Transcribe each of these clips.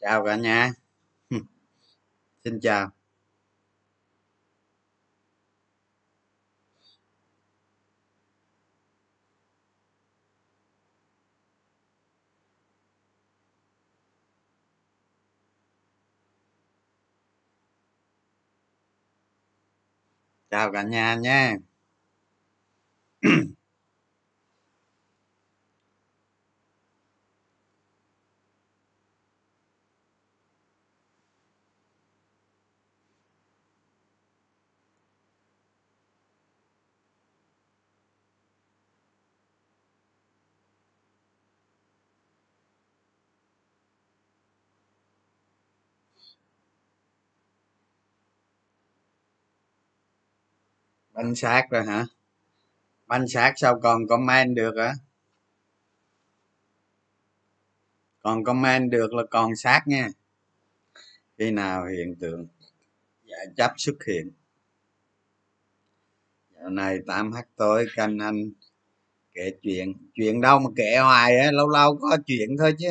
chào cả nhà. Xin chào. Chào cả nhà nha. banh xác rồi hả? Banh xác sao còn comment được hả? Còn comment được là còn xác nha. Khi nào hiện tượng giải chấp xuất hiện? Dạo này 8 h tối canh anh kể chuyện. Chuyện đâu mà kể hoài á, lâu lâu có chuyện thôi chứ.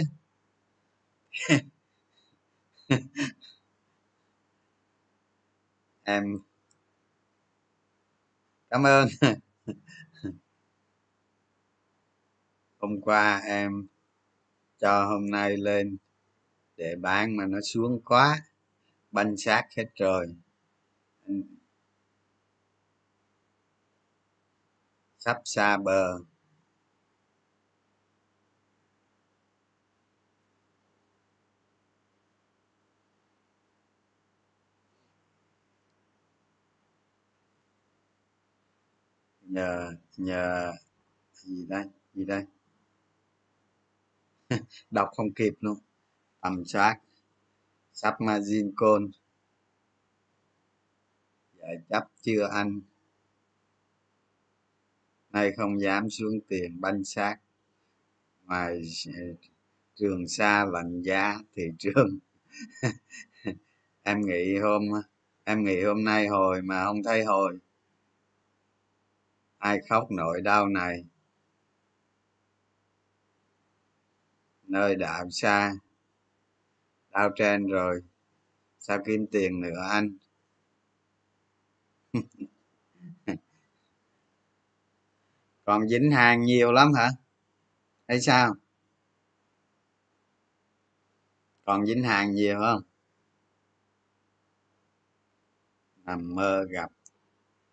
Em cảm ơn. Hôm qua em cho hôm nay lên để bán mà nó xuống quá, banh xác hết rồi sắp xa bờ. Nhờ nhờ gì đây gì đây? Đọc không kịp luôn. Tầm soát. Sắp margin call giải chấp chưa anh? Nay không dám xuống tiền banh xác. Ngoài ờ, trường xa lạnh giá thị trường. Em nghĩ hôm, em nghĩ hôm nay hồi mà không thấy hồi ai khóc nỗi đau này? Nơi đạo xa đau trên rồi. Sao kiếm tiền nữa anh? Còn dính hàng nhiều lắm hả? Hay sao? Còn dính hàng nhiều không? Nằm mơ gặp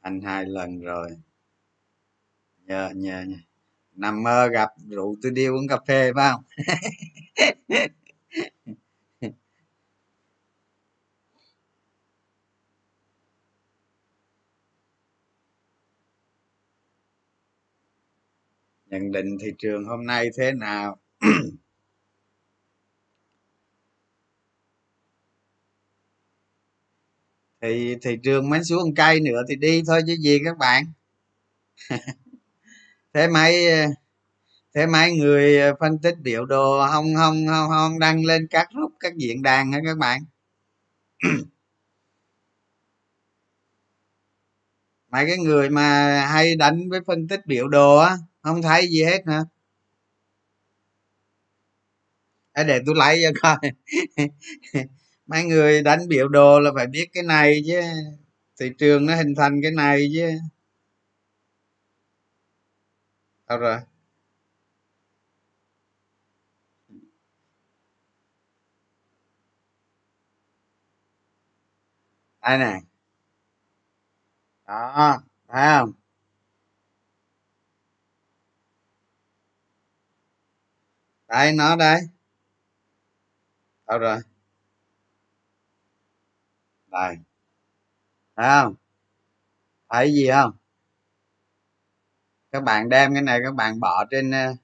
anh hai lần rồi nhờ nhờ nằm mơ gặp rượu tôi đi uống cà phê, phải không? Nhận định thị trường hôm nay thế nào? Thì thị trường mới xuống cây nữa thì đi thôi chứ gì các bạn. thế mấy thế mấy người ờ, phân tích biểu đồ không không không, không đăng lên các group các diễn đàn hả các bạn? Mấy cái người mà hay đánh với phân tích biểu đồ á không thấy gì hết hả? Để tôi lấy cho coi. Mấy người đánh biểu đồ là phải biết cái này chứ. Thị trường nó hình thành cái này chứ đâu rồi? Đây nè. Đó, thấy không? Đây, nó đây. Đâu rồi? Đây. Thấy không? Thấy gì không? Các bạn đem cái này, các bạn bỏ trên ờ,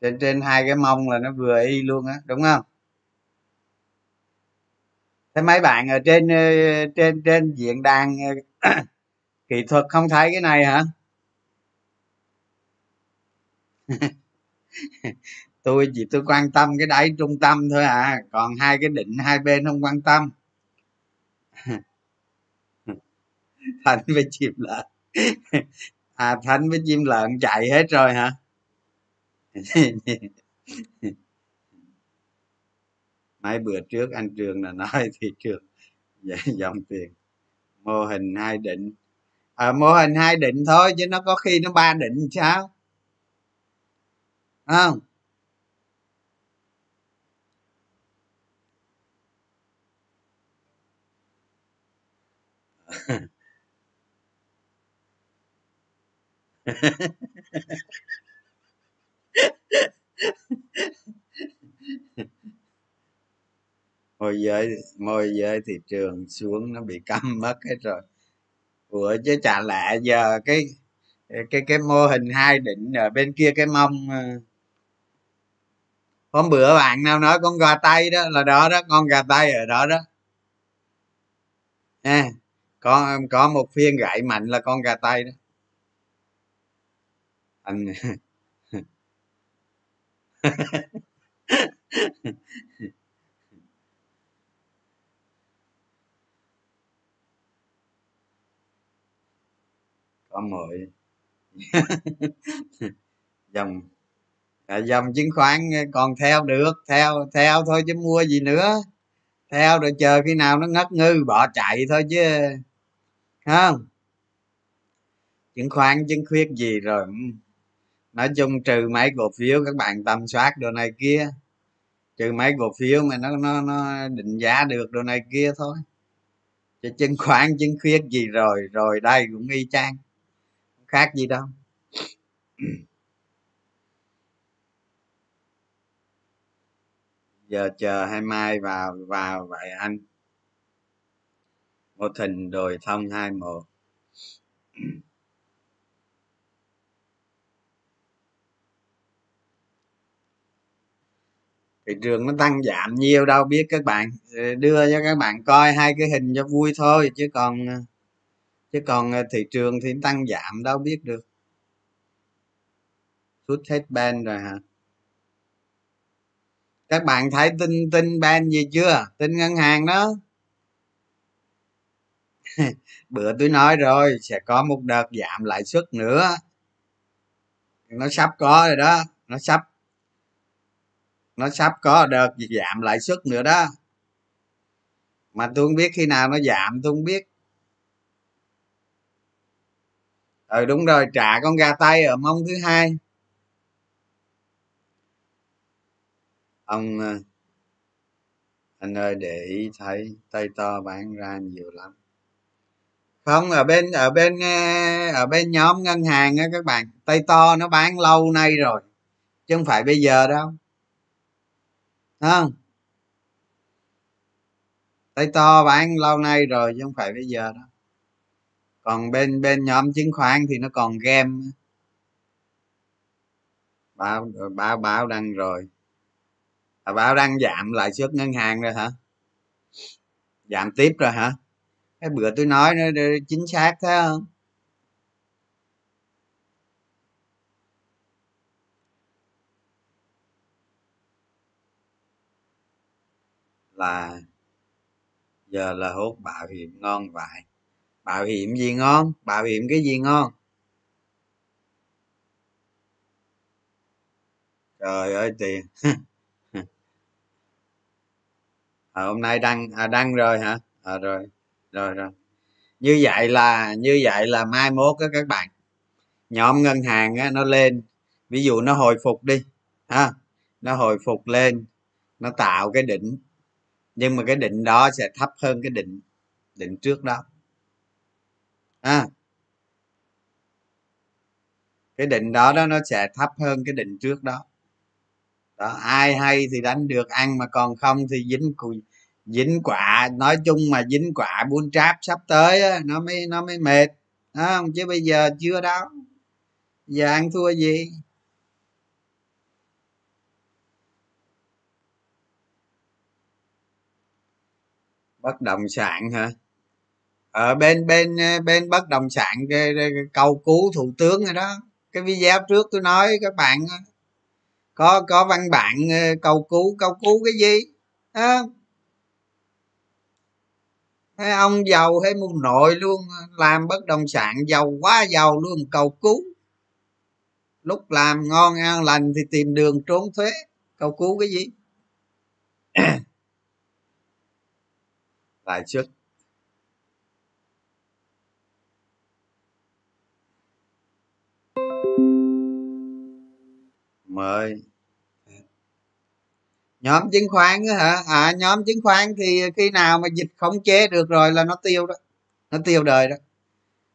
trên trên hai cái mông là nó vừa y luôn á, đúng không? Thế mấy bạn ở trên ờ, trên trên diện đàn ờ, kỹ thuật không thấy cái này hả? Tôi chỉ, tôi quan tâm cái đáy trung tâm thôi à còn hai cái định hai bên không quan tâm. Thành phải chìm lại à thánh với chim lợn chạy hết rồi hả? Mấy bữa trước anh trường là nói thị trường dòng tiền. Mô hình hai định. À, mô hình hai định thôi chứ nó có khi nó ba định sao? Không? môi giới môi giới thị trường xuống nó bị câm mất hết rồi. Ủa chứ chả lẽ giờ cái cái cái mô hình hai định ở bên kia cái mông ờ, hôm bữa bạn nào nói con gà tây đó là đó đó con gà tây ở đó đó. À, có có một phiên gãy mạnh là con gà tây đó anh có mọi dòng. À, dòng chứng khoán ờ, còn theo được theo theo thôi chứ mua gì nữa. Theo rồi chờ khi nào nó ngất ngư bỏ chạy thôi chứ. Không chứng khoán chứng khuyết gì rồi nói chung trừ mấy cổ phiếu các bạn tầm soát đồ này kia, trừ mấy cổ phiếu mà nó nó nó định giá được đồ này kia thôi. Chứ chứng khoán, chứng khuyết gì rồi rồi đây cũng y chang khác gì đâu. Giờ chờ hai mai vào vào vậy anh. Một thình đồi thông hai một thị trường nó tăng giảm nhiều đâu, biết các bạn ờ, đưa cho các bạn coi hai cái hình cho vui thôi, chứ còn ờ, chứ còn ờ, thị trường thì tăng giảm đâu, biết được. Rút hết ban rồi hả? Các bạn thấy tin tin ban gì chưa? Tin ngân hàng đó. Bữa tôi nói rồi, sẽ có một đợt giảm lãi suất nữa. Nó sắp có rồi đó, nó sắp nó sắp có đợt giảm lãi suất nữa đó. Mà tôi không biết khi nào nó giảm, tôi không biết. Ừ đúng rồi, trả con gà tay ở mông thứ hai. Ông ờ, anh ơi, để ý thấy tay to bán ra nhiều lắm. Không, ở bên ở bên ờ, ở bên nhóm ngân hàng á các bạn, tay to nó bán lâu nay rồi, chứ không phải bây giờ đâu không. Tay to bán lâu nay rồi chứ không phải bây giờ đâu. Còn bên bên nhóm chứng khoán thì nó còn game báo báo báo đăng rồi. À, báo đăng giảm lãi suất ngân hàng rồi hả? Giảm tiếp rồi hả? Cái bữa tôi nói nó chính xác thế không? Là giờ là hốt bảo hiểm ngon vậy bảo hiểm gì ngon? Bảo hiểm cái gì ngon? Trời ơi tiền. À, hôm nay đăng à, đăng rồi hả? À, rồi rồi rồi. Như vậy là như vậy là mai mốt á các bạn. Nhóm ngân hàng á, nó lên. Ví dụ nó hồi phục đi ha? Nó hồi phục lên nó tạo cái đỉnh nhưng mà cái định đó sẽ thấp hơn cái định định trước đó. À, cái định đó đó nó sẽ thấp hơn cái định trước đó. Đó ai hay thì đánh được ăn mà còn không thì dính cùi dính quả. Nói chung mà dính quả buôn tráp sắp tới á, nó mới nó mới mệt. Không? Chứ bây giờ chưa đó giờ ăn thua gì? Bất động sản hả? Ở bên bên ờ, bên bất động sản cái, cái, cái cầu cứu thủ tướng rồi đó. Cái video trước tôi nói các bạn có có văn bản ờ, cầu cứu cầu cứu cái gì? À, Thế ông giàu hay một nội luôn làm bất động sản giàu quá giàu luôn cầu cứu. Lúc làm ngon ăn lành thì tìm đường trốn thuế. Cầu cứu cái gì? Lãi trước. Mời. Nhóm chứng khoán hả? À nhóm chứng khoán thì khi nào mà dịch khống chế được rồi là nó tiêu đó. Nó tiêu đời đó.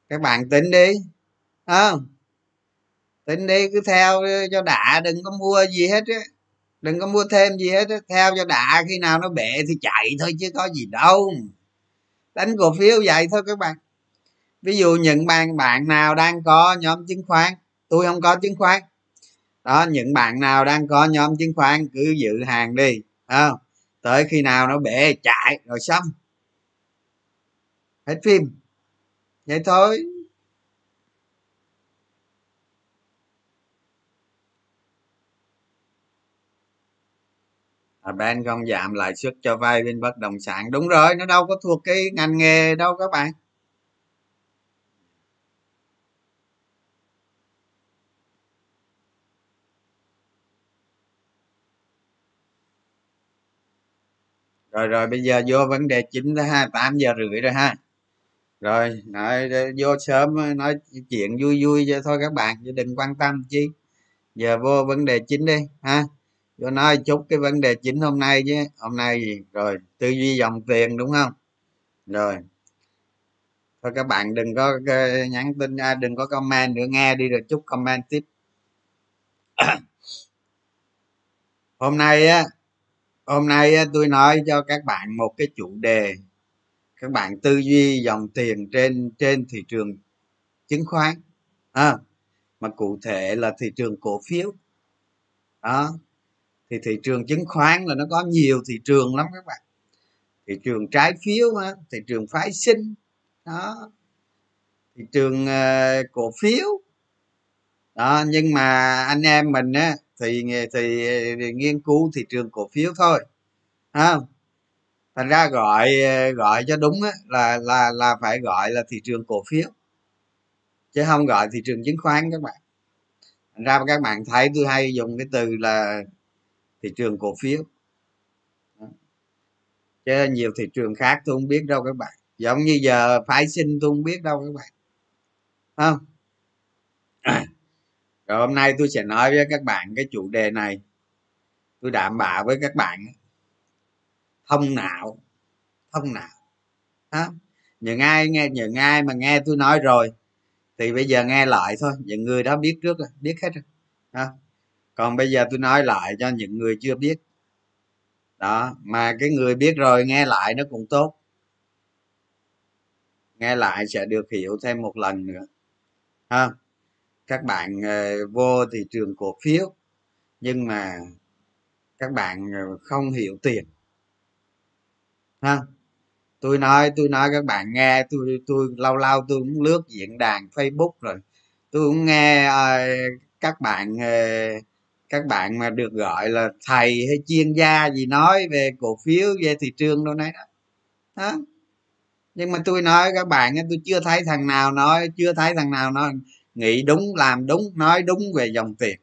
Các bạn tính đi. Không? Tính đi, cứ theo cho đã, đừng có mua gì hết á đừng có mua thêm gì hết theo cho đã khi nào nó bể thì chạy thôi chứ có gì đâu. Đánh cổ phiếu vậy thôi các bạn. Ví dụ những bạn bạn nào đang có nhóm chứng khoán tôi không có chứng khoán. Đó những bạn nào đang có nhóm chứng khoán cứ dự hàng đi à, tới khi nào nó bể chạy rồi xong. Hết phim. Vậy thôi. À, ban không giảm lãi suất cho vay bên bất động sản. Đúng rồi nó đâu có thuộc cái ngành nghề đâu các bạn. Rồi rồi bây giờ vô vấn đề chính tới hai tám giờ rưỡi rồi ha. Rồi nói vô sớm nói chuyện vui vui cho thôi các bạn chứ đừng quan tâm chi. Giờ vô vấn đề chính đi ha vô nói chút cái vấn đề chính hôm nay chứ. Hôm nay gì rồi tư duy dòng tiền đúng không? Rồi. Thôi các bạn đừng có ờ, nhắn tin ra đừng có comment nữa nghe đi rồi chút comment tiếp. Hôm nay á hôm nay tôi nói cho các bạn một cái chủ đề. Các bạn tư duy dòng tiền trên trên thị trường chứng khoán à, mà cụ thể là thị trường cổ phiếu. Đó thì thị trường chứng khoán là nó có nhiều thị trường lắm các bạn. Thị trường trái phiếu thị trường phái sinh đó. Thị trường uh, cổ phiếu đó. Nhưng mà anh em mình á thì thì, thì nghiên cứu thị trường cổ phiếu thôi không? Thành ra gọi ờ, gọi cho đúng á, là là là phải gọi là thị trường cổ phiếu chứ không gọi thị trường chứng khoán các bạn. Thành ra các bạn thấy tôi hay dùng cái từ là thị trường cổ phiếu. Chứ nhiều thị trường khác tôi không biết đâu các bạn. Giống như giờ phái sinh tôi không biết đâu các bạn. Không? Rồi hôm nay tôi sẽ nói với các bạn cái chủ đề này. Tôi đảm bảo với các bạn. Thông não. Thông não. Đó. những ai nghe những ai mà nghe tôi nói rồi thì bây giờ nghe lại thôi. Những người đó biết trước rồi biết hết rồi. Đó còn bây giờ tôi nói lại cho những người chưa biết. Đó mà cái người biết rồi nghe lại nó cũng tốt. Nghe lại sẽ được hiểu thêm một lần nữa. Ha các bạn ờ, vô thị trường cổ phiếu. Nhưng mà các bạn ờ, không hiểu tiền. Ha tôi nói tôi nói các bạn nghe tôi tôi lâu lâu tôi cũng lướt diễn đàn facebook rồi. Tôi cũng nghe uh, các bạn uh, các bạn mà được gọi là thầy hay chuyên gia gì nói về cổ phiếu, về thị trường đâu này đó. Đó. Nhưng mà tôi nói các bạn tôi chưa thấy thằng nào nói, chưa thấy thằng nào nói, nghĩ đúng, làm đúng, nói đúng về dòng tiền.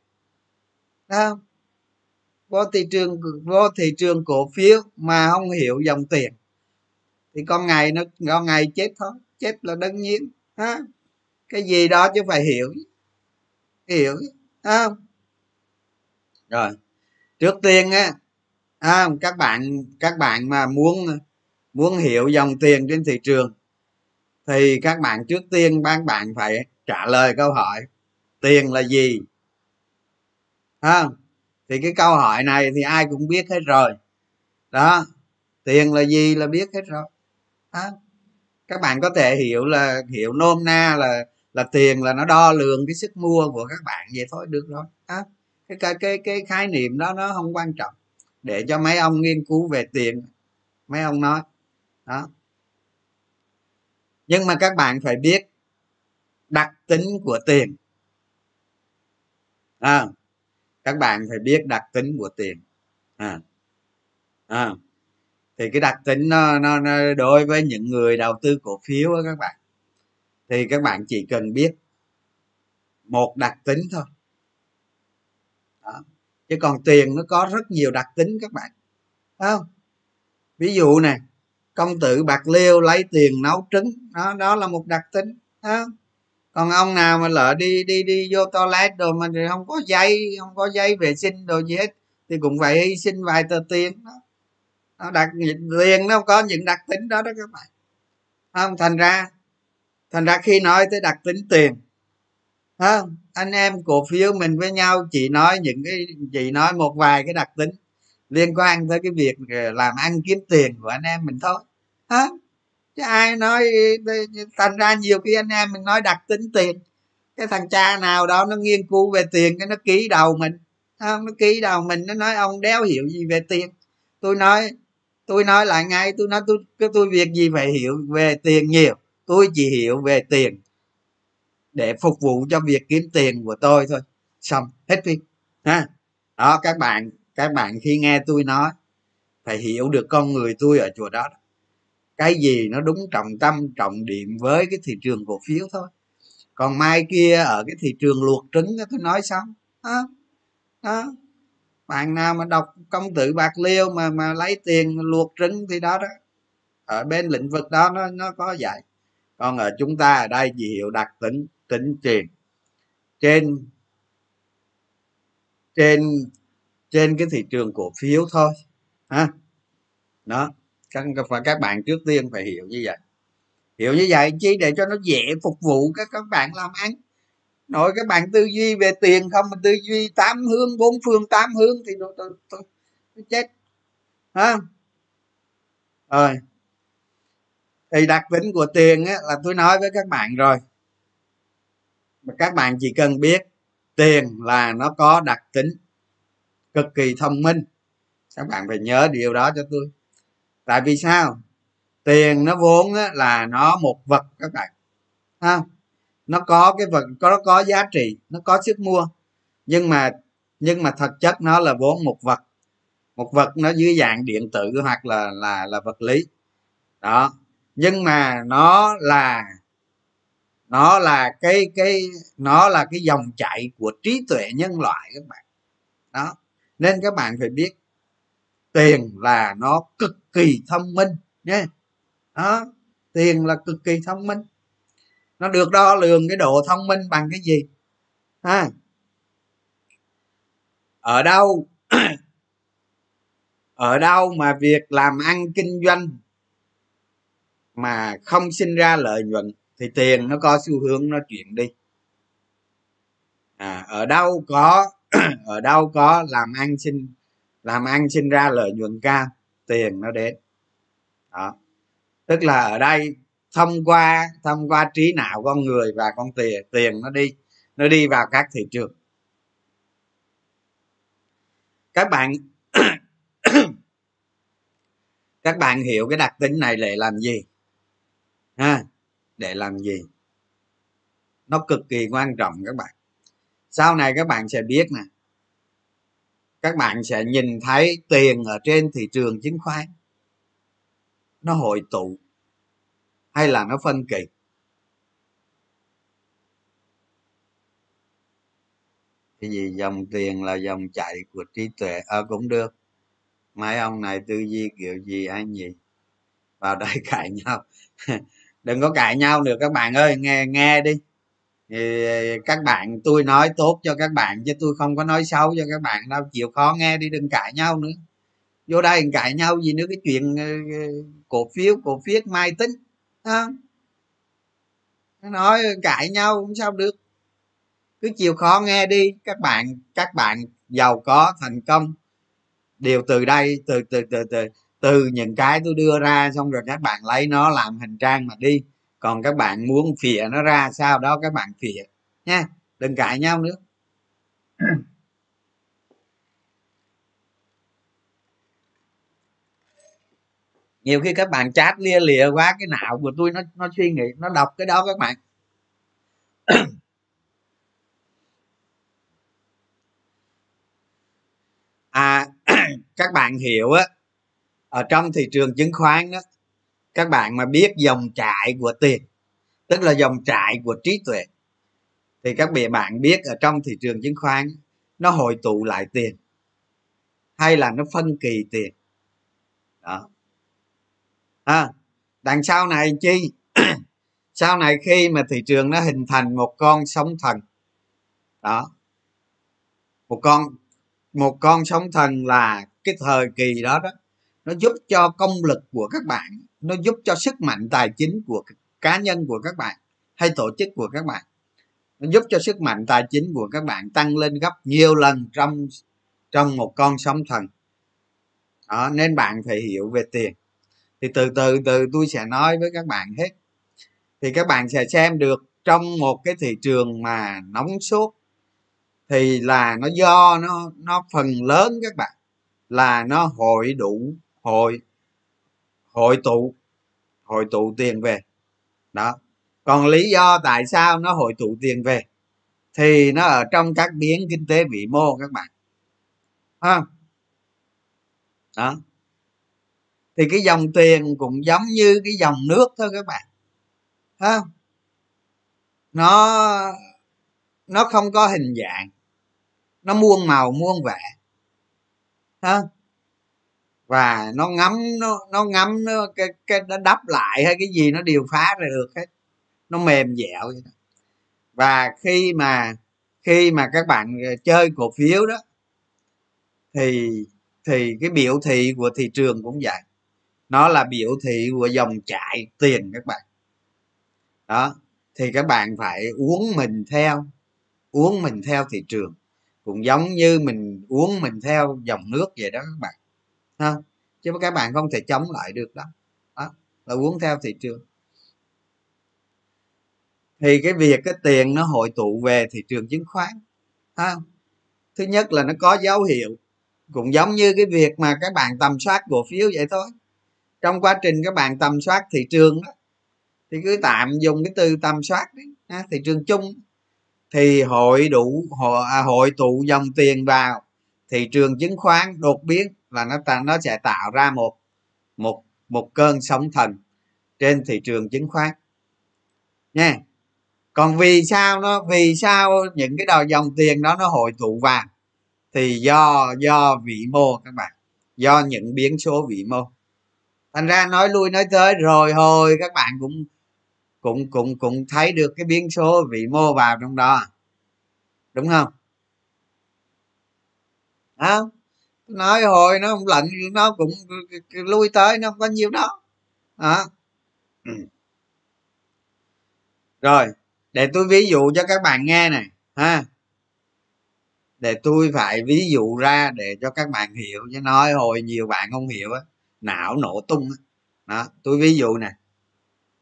Đó vô thị trường, vô thị trường cổ phiếu mà không hiểu dòng tiền, thì con ngày nó, con ngày chết thôi, chết là đương nhiên. Ha cái gì đó chứ phải hiểu. Hiểu. Không? Rồi. Trước tiên á à, các bạn các bạn mà muốn muốn hiểu dòng tiền trên thị trường thì các bạn trước tiên các bạn phải trả lời câu hỏi tiền là gì? Không thì cái câu hỏi này thì ai cũng biết hết rồi. Đó tiền là gì là biết hết rồi. À, các bạn có thể hiểu là hiểu nôm na là là tiền là nó đo lường cái sức mua của các bạn vậy thôi được rồi. Đó cái cái cái khái niệm đó nó không quan trọng. Để cho mấy ông nghiên cứu về tiền mấy ông nói. Đó. Nhưng mà các bạn phải biết đặc tính của tiền. À, các bạn phải biết đặc tính của tiền. À, à, thì cái đặc tính nó, nó, nó đối với những người đầu tư cổ phiếu đó các bạn. Thì các bạn chỉ cần biết một đặc tính thôi chứ còn tiền nó có rất nhiều đặc tính các bạn. Đấy không? Ví dụ này công tử bạc liêu lấy tiền nấu trứng, đó đó là một đặc tính đó. còn ông nào mà lỡ đi đi đi vô toilet rồi mà không có dây, không có dây vệ sinh đồ gì hết, thì cũng phải hy sinh vài tờ tiền đó. Nó đặc tiền nó có những đặc tính đó đó các bạn. Không? Thành ra thành ra khi nói tới đặc tính tiền không anh em cổ phiếu mình với nhau chỉ nói những cái, chỉ nói một vài cái đặc tính liên quan tới cái việc ờ, làm ăn kiếm tiền của anh em mình thôi. Hả? Chứ ai nói ờ, thành ra nhiều khi anh em mình nói đặc tính tiền, cái thằng cha nào đó nó nghiên cứu về tiền cái nó ký đầu mình. Không nó ký đầu mình, nó nói ông đéo hiểu gì về tiền. Tôi nói tôi nói lại ngay, tôi nói tôi, cái tôi việc gì phải hiểu về tiền nhiều, tôi chỉ hiểu về tiền để phục vụ cho việc kiếm tiền của tôi thôi. Xong hết phim. Ha? Đó các bạn các bạn khi nghe tôi nói phải hiểu được con người tôi ở chỗ đó. Cái gì nó đúng trọng tâm trọng điểm với cái thị trường cổ phiếu thôi. Còn mai kia ở cái thị trường luộc trứng tôi nói xong. Đó, đó. bạn nào mà đọc công tử bạc liêu mà mà lấy tiền luộc trứng thì đó đó. Ở bên lĩnh vực đó nó nó có vậy. Còn ở chúng ta ở đây chỉ hiểu đặc tính tính tiền. Trên trên trên cái thị trường cổ phiếu thôi ha. Đó các và các bạn trước tiên phải hiểu như vậy. Hiểu như vậy chi để cho nó dễ phục vụ các các bạn làm ăn. Nói các bạn tư duy về tiền không mà tư duy tám hướng bốn phương tám hướng thì tôi, tôi, nó, nó chết ha. Rồi. Thì đặc tính của tiền á, là tôi nói với các bạn rồi các bạn chỉ cần biết tiền là nó có đặc tính cực kỳ thông minh. Các bạn phải nhớ điều đó cho tôi. Tại vì sao? Tiền nó vốn là nó một vật các bạn. Ha? Nó có cái vật, có, nó có giá trị, nó có sức mua. Nhưng mà nhưng mà thực chất nó là vốn một vật. Một vật nó dưới dạng điện tử hoặc là là là vật lý. Đó. Nhưng mà nó là nó là cái cái, nó là cái dòng chảy của trí tuệ nhân loại các bạn. Đó. Nên các bạn phải biết, tiền là nó cực kỳ thông minh nhé. Đó. Tiền là cực kỳ thông minh. Nó được đo lường cái độ thông minh bằng cái gì? Ha. Ở đâu? Ở đâu mà việc làm ăn kinh doanh mà không sinh ra lợi nhuận? Thì tiền nó có xu hướng nó chuyển đi. À, ở đâu có ở đâu có làm ăn sinh làm ăn sinh ra lợi nhuận cao tiền nó đến. Đó. Tức là ở đây thông qua thông qua trí não con người và con tiền tiền nó đi nó đi vào các thị trường. Các bạn các bạn hiểu cái đặc tính này để làm gì? Ha để làm gì? Nó cực kỳ quan trọng các bạn. Sau này các bạn sẽ biết nè. Các bạn sẽ nhìn thấy tiền ở trên thị trường chứng khoán. Nó hội tụ hay là nó phân kỳ? Cái gì? Dòng tiền là dòng chảy của trí tuệ. Ờ à, cũng được. Mấy ông này tư duy kiểu gì anh gì vào đây cãi nhau. đừng có cãi nhau được các bạn ơi, nghe nghe đi. Thì các bạn, tôi nói tốt cho các bạn chứ tôi không có nói xấu cho các bạn đâu, chịu khó nghe đi, đừng cãi nhau nữa. Vô đây cãi nhau gì nữa, cái chuyện ờ, ờ, cổ phiếu cổ phiếu mai tính à. nói cãi nhau cũng sao được. Cứ chịu khó nghe đi, các bạn các bạn giàu có, thành công. Đều từ đây, từ từ từ từ từ những cái tôi đưa ra xong rồi các bạn lấy nó làm hình trang mà đi. Còn các bạn muốn phịa nó ra sau đó các bạn phịa nha đừng cãi nhau nữa. Nhiều khi các bạn chat lia lịa quá, cái não của tôi nó nó suy nghĩ, nó đọc cái đó các bạn. À các bạn hiểu á ở trong thị trường chứng khoán đó các bạn mà biết dòng chảy của tiền tức là dòng chảy của trí tuệ thì các bạn biết ở trong thị trường chứng khoán nó hội tụ lại tiền hay là nó phân kỳ tiền. Đó. À, đằng sau này chi? Sau này khi mà thị trường nó hình thành một con sóng thần đó một con một con sóng thần là cái thời kỳ đó đó nó giúp cho công lực của các bạn, nó giúp cho sức mạnh tài chính của cá nhân của các bạn hay tổ chức của các bạn. Nó giúp cho sức mạnh tài chính của các bạn tăng lên gấp nhiều lần trong trong một con sóng thần. Đó, nên bạn phải hiểu về tiền. Thì từ từ từ tôi sẽ nói với các bạn hết. Thì các bạn sẽ xem được trong một cái thị trường mà nóng sốt, thì là nó do nó nó phần lớn các bạn là nó hội đủ hội hội tụ hội tụ tiền về. Đó. Còn lý do tại sao nó hội tụ tiền về? Thì nó ở trong các biến kinh tế vĩ mô các bạn. Ha đó. Thì cái dòng tiền cũng giống như cái dòng nước thôi các bạn. Ha nó nó không có hình dạng. Nó muôn màu, muôn vẻ. Ha và nó ngắm nó nó ngắm nó, cái cái, nó đắp lại hay cái gì nó điều phá ra được hết. Nó mềm dẻo vậy đó. và khi mà khi mà các bạn ờ, chơi cổ phiếu đó, thì thì cái biểu thị của thị trường cũng vậy. Nó là biểu thị của dòng chảy tiền các bạn. Đó, thì các bạn phải uống mình theo, uống mình theo thị trường. Cũng giống như mình uống mình theo dòng nước vậy đó các bạn không chứ các bạn không thể chống lại được đó, đó là uống theo thị trường. Thì cái việc cái tiền nó hội tụ về thị trường chứng khoán ha? Thứ nhất là nó có dấu hiệu cũng giống như cái việc mà các bạn tầm soát cổ phiếu vậy thôi. Trong quá trình các bạn tầm soát thị trường đó thì cứ tạm dùng cái từ tầm soát đấy ha, thị trường chung. Thì hội đủ hội, à, hội tụ dòng tiền vào thị trường chứng khoán đột biến là nó ta, nó sẽ tạo ra một một một cơn sóng thần trên thị trường chứng khoán. Nha. Còn vì sao nó, vì sao những cái đầu dòng tiền đó nó hội tụ vào thì do do vĩ mô các bạn, do những biến số vĩ mô. Thành ra nói lui nói tới rồi hồi các bạn cũng cũng cũng cũng thấy được cái biến số vĩ mô vào trong đó. Đúng không? Không nói hồi nó không lạnh, nó cũng lui tới, nó không có nhiêu đó. Hả? Ừ. rồi, để tôi ví dụ cho các bạn nghe này, ha. Để tôi phải ví dụ ra để cho các bạn hiểu, chứ nói hồi nhiều bạn không hiểu á, não nổ tung á. Đó, tôi ví dụ nè.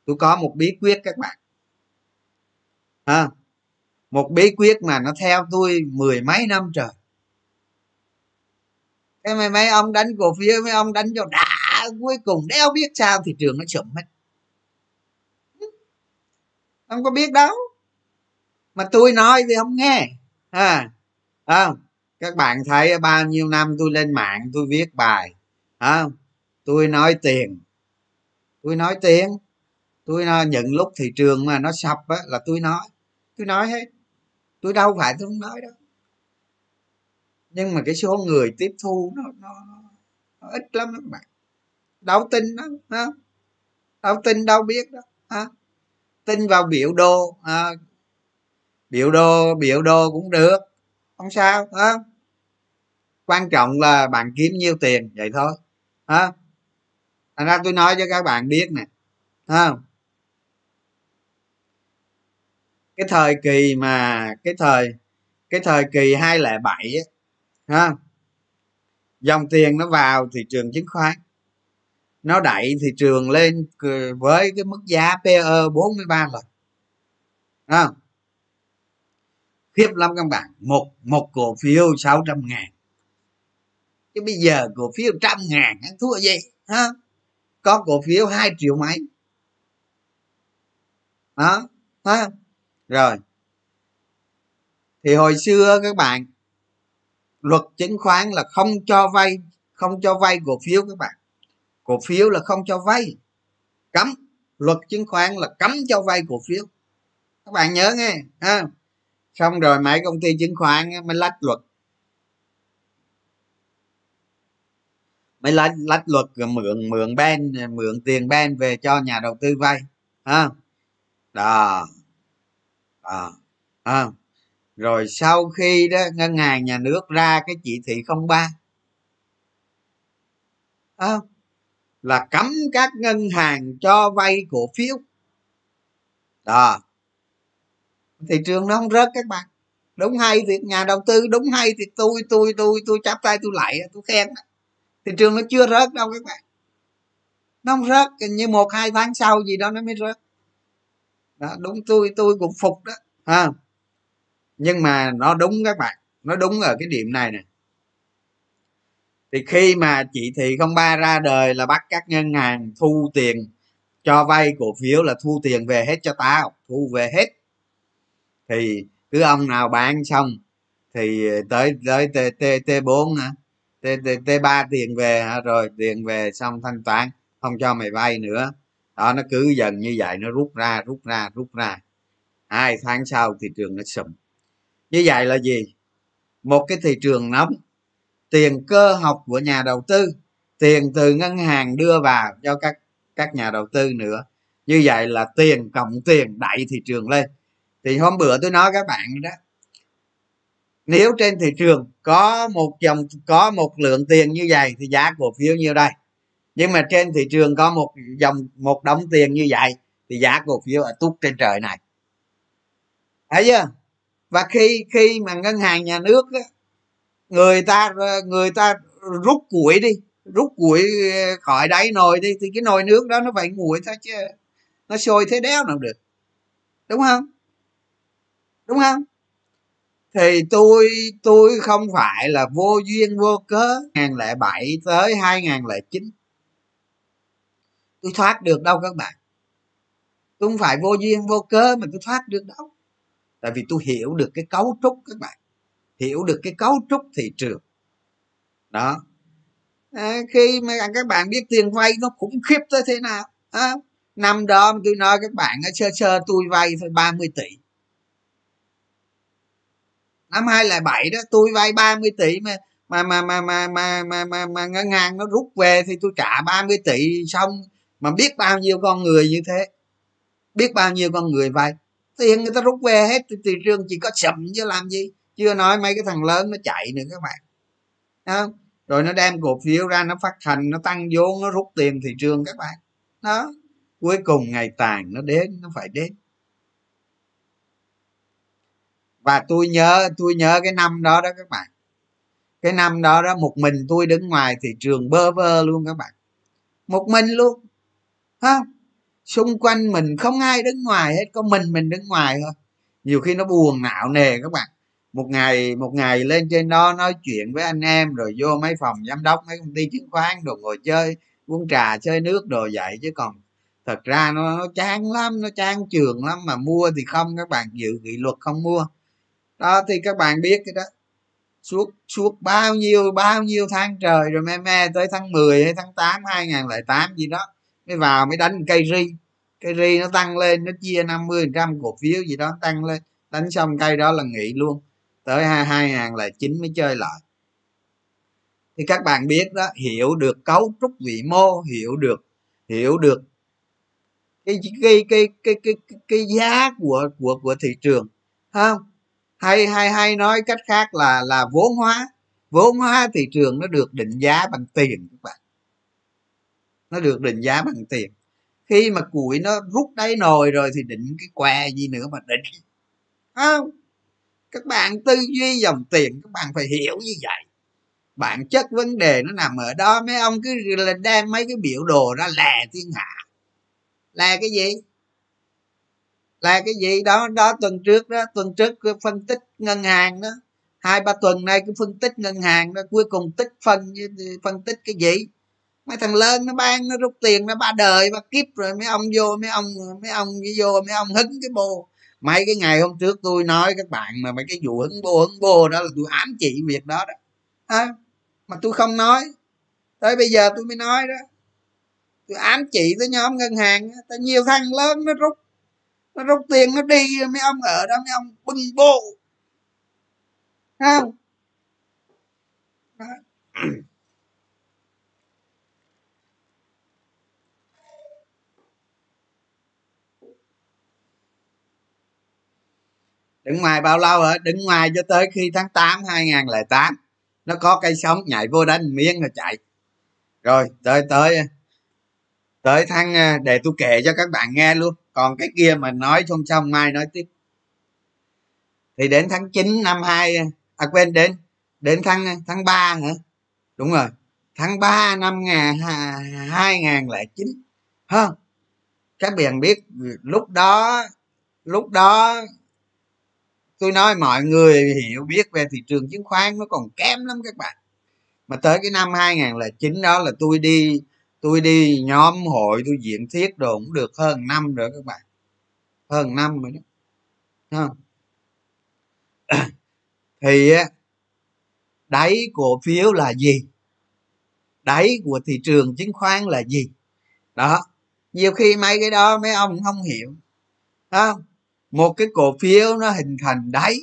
Tôi có một bí quyết các bạn. Ha một bí quyết mà nó theo tôi mười mấy năm trời cái mà mấy ông đánh cổ phiếu, mấy ông đánh cho đã, cuối cùng đéo biết sao thị trường nó sụp hết. Không có biết đâu. Mà tôi nói thì không nghe. À không các bạn thấy bao nhiêu năm tôi lên mạng, tôi viết bài không tôi nói tiền. Tôi nói tiền. Tôi nói những lúc thị trường mà nó sập á là tôi nói. Tôi nói hết. Tôi đâu phải tôi không nói đâu nhưng mà cái số người tiếp thu nó nó, nó ít lắm các bạn. Đâu tin đó ha? Đâu tin đâu biết đó ha? Tin vào biểu đồ à, biểu đồ biểu đồ cũng được không sao ha? Quan trọng là bạn kiếm nhiêu tiền vậy thôi ha? Thành ra tôi nói cho các bạn biết nè ha? Cái thời kỳ mà cái thời cái thời kỳ 207 á ha? Dòng tiền nó vào thị trường chứng khoán. Nó đẩy thị trường lên với cái mức giá PE 43 lần. Ha? Khiếp lắm các bạn. Một một cổ phiếu 600 ngàn. Chứ bây giờ cổ phiếu trăm ngàn, ăn thua gì? Ha? Có cổ phiếu 2 triệu mấy. Đó, ha? Rồi. Thì hồi xưa các bạn luật chứng khoán là không cho vay không cho vay cổ phiếu các bạn. Cổ phiếu là không cho vay. Cấm. Luật chứng khoán là cấm cho vay cổ phiếu. Các bạn nhớ nghe ha. Xong rồi mấy công ty chứng khoán mới lách luật. Mới lách lách luật rồi mượn mượn ben mượn tiền ben về cho nhà đầu tư vay ha. Đó. À, à rồi sau khi đó ngân hàng nhà nước ra cái chỉ thị 03 à, ờ, là cấm các ngân hàng cho vay cổ phiếu. Đó. Thị trường nó không rớt các bạn. Đúng hay việc nhà đầu tư đúng hay thì tôi tôi tôi tôi chắp tay tôi lại tôi khen thị trường nó chưa rớt đâu các bạn. Nó không rớt như một hai tháng sau gì đó nó mới rớt. Đó, đúng tôi tôi cũng phục đó. Ha nhưng mà nó đúng các bạn, nó đúng ở cái điểm này nè. Thì khi mà chỉ thị 03 ra đời là bắt các ngân hàng thu tiền cho vay cổ phiếu là thu tiền về hết cho tao, thu về hết. Thì cứ ông nào bán xong thì tới tới t t t bốn hả? T t t ba tiền về hả? Rồi tiền về xong thanh toán, không cho mày vay nữa. Đó, nó cứ dần như vậy, nó rút ra rút ra rút ra. Hai tháng sau thị trường nó sụp như vậy là gì? Một cái thị trường nóng, tiền cơ học của nhà đầu tư, tiền từ ngân hàng đưa vào cho các các nhà đầu tư nữa. Như vậy là tiền cộng tiền đẩy thị trường lên. Thì hôm bữa tôi nói các bạn đó, nếu trên thị trường có một dòng, có một lượng tiền như vậy thì giá cổ phiếu như đây? Nhưng mà trên thị trường có một dòng, một đống tiền như vậy thì giá cổ phiếu ở tút trên trời này. Thấy chưa? Và khi khi mà ngân hàng nhà nước á, người ta người ta rút củi đi rút củi ờ, khỏi đáy nồi đi thì cái nồi nước đó nó phải nguội thôi chứ nó sôi thế đéo nào được. Đúng không? Đúng không? Thì tôi tôi không phải là vô duyên vô cớ. 2007 tới 2009 tôi thoát được đâu các bạn. Tôi không phải vô duyên vô cớ mà tôi thoát được đâu tại vì tôi hiểu được cái cấu trúc các bạn. Hiểu được cái cấu trúc thị trường. Đó. À, khi mà các bạn biết tiền vay nó khủng khiếp tới thế nào à, năm đó tôi nói các bạn sơ sơ tôi vay thôi 30 tỷ. Năm hai là bảy đó tôi vay 30 tỷ mà mà mà mà mà mà mà, mà, mà ngân hàng nó rút về thì tôi trả 30 tỷ xong. Mà biết bao nhiêu con người như thế? Biết bao nhiêu con người vay? Tiền người ta rút về hết, thì thị trường chỉ có sầm chứ làm gì? Chưa nói mấy cái thằng lớn nó chạy nữa các bạn. Đó. rồi nó đem cổ phiếu ra, nó phát hành, nó tăng vốn, nó rút tiền thị trường các bạn. Đó. Cuối cùng ngày tàn nó đến, nó phải đến. Và tôi nhớ tôi nhớ cái năm đó đó các bạn. Cái năm đó đó, một mình tôi đứng ngoài thị trường bơ vơ luôn các bạn. Một mình luôn. Không? Xung quanh mình không ai đứng ngoài hết có mình mình đứng ngoài thôi. Nhiều khi nó buồn não nề các bạn. Một ngày một ngày lên trên đó nói chuyện với anh em rồi vô mấy phòng giám đốc mấy công ty chứng khoán rồi ngồi chơi uống trà chơi nước đồ vậy. Chứ còn thật ra nó, nó chán lắm nó chán trường lắm mà mua thì không các bạn. Dự kỷ luật không mua. Đó thì các bạn biết cái đó. Suốt suốt bao nhiêu bao nhiêu tháng trời rồi me me tới tháng 10 hay tháng 8 2008 gì đó mới vào mới đánh cây ri. Cây ri nó tăng lên nó chia 50 trăm cổ phiếu gì đó tăng lên. Đánh xong cây đó là nghỉ luôn. Tới hai hai ngàn là chín mới chơi lại. Thì các bạn biết đó hiểu được cấu trúc vĩ mô hiểu được hiểu được cái cái cái cái cái cái, cái giá của của của thị trường không? Hay hay hay nói cách khác là là vốn hóa. Vốn hóa thị trường nó được định giá bằng tiền các bạn nó được định giá bằng tiền. Khi mà củi nó rút đáy nồi rồi thì định cái què gì nữa mà định. Không. Các bạn tư duy dòng tiền, các bạn phải hiểu như vậy. Bản chất vấn đề nó nằm ở đó. Mấy ông cứ là đem mấy cái biểu đồ ra lè thiên hạ. Là cái gì? Là cái gì? Đó đó, tuần trước đó, tuần trước phân tích ngân hàng đó. Hai ba tuần nay cứ phân tích ngân hàng đó, cuối cùng tích phân phân tích cái gì? Mấy thằng lớn nó bán nó rút tiền nó ba đời ba kiếp rồi mấy ông vô mấy ông mấy ông vô mấy ông hứng cái bồ mấy cái ngày hôm trước tôi nói các bạn mà mấy cái vụ hứng bô hứng bô đó là tôi ám chỉ việc đó đó. À, mà tôi không nói. Tới bây giờ tôi mới nói đó. Tôi ám chỉ tới nhóm ngân hàng tới nhiều thằng lớn nó rút. Nó rút tiền nó đi mấy ông ở đó mấy ông bưng bô. Không đó. Đứng ngoài bao lâu hả? Đứng ngoài cho tới khi tháng 8 2008 nó có cây sống, nhảy vô đánh miếng rồi chạy. Rồi, tới tới tới tháng à, để tôi kể cho các bạn nghe luôn. Còn cái kia mà nói xong xong mai nói tiếp. Thì đến tháng 9 năm 2 à quên, đến đến tháng à, tháng 3 hả? Đúng rồi. Tháng 3 năm ngàn hai ngàn lẻ chín. Ha các bạn biết, lúc đó lúc đó tôi nói mọi người hiểu biết về thị trường chứng khoán nó còn kém lắm các bạn. Mà tới cái năm 2009 đó là tôi đi tôi đi nhóm hội, tôi diễn thuyết rồi cũng được hơn năm rồi các bạn. Hơn năm rồi đó. Không? Thì đáy cổ phiếu là gì? Đáy của thị trường chứng khoán là gì? Đó, nhiều khi mấy cái đó mấy ông không hiểu. Không? Một cái cổ phiếu nó hình thành đáy.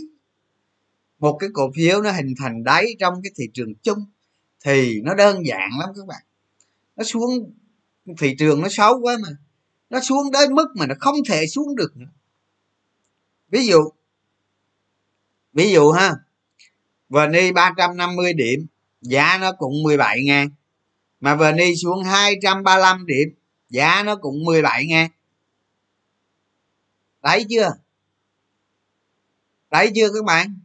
Một cái cổ phiếu nó hình thành đáy trong cái thị trường chung thì nó đơn giản lắm các bạn. Nó xuống, thị trường nó xấu quá mà. Nó xuống đến mức mà nó không thể xuống được nữa. Ví dụ ví dụ ha vni 350 điểm, giá nó cũng 17 ngàn. Mà vni xuống 235 điểm, giá nó cũng 17 ngàn đấy chưa? Đấy chưa các bạn?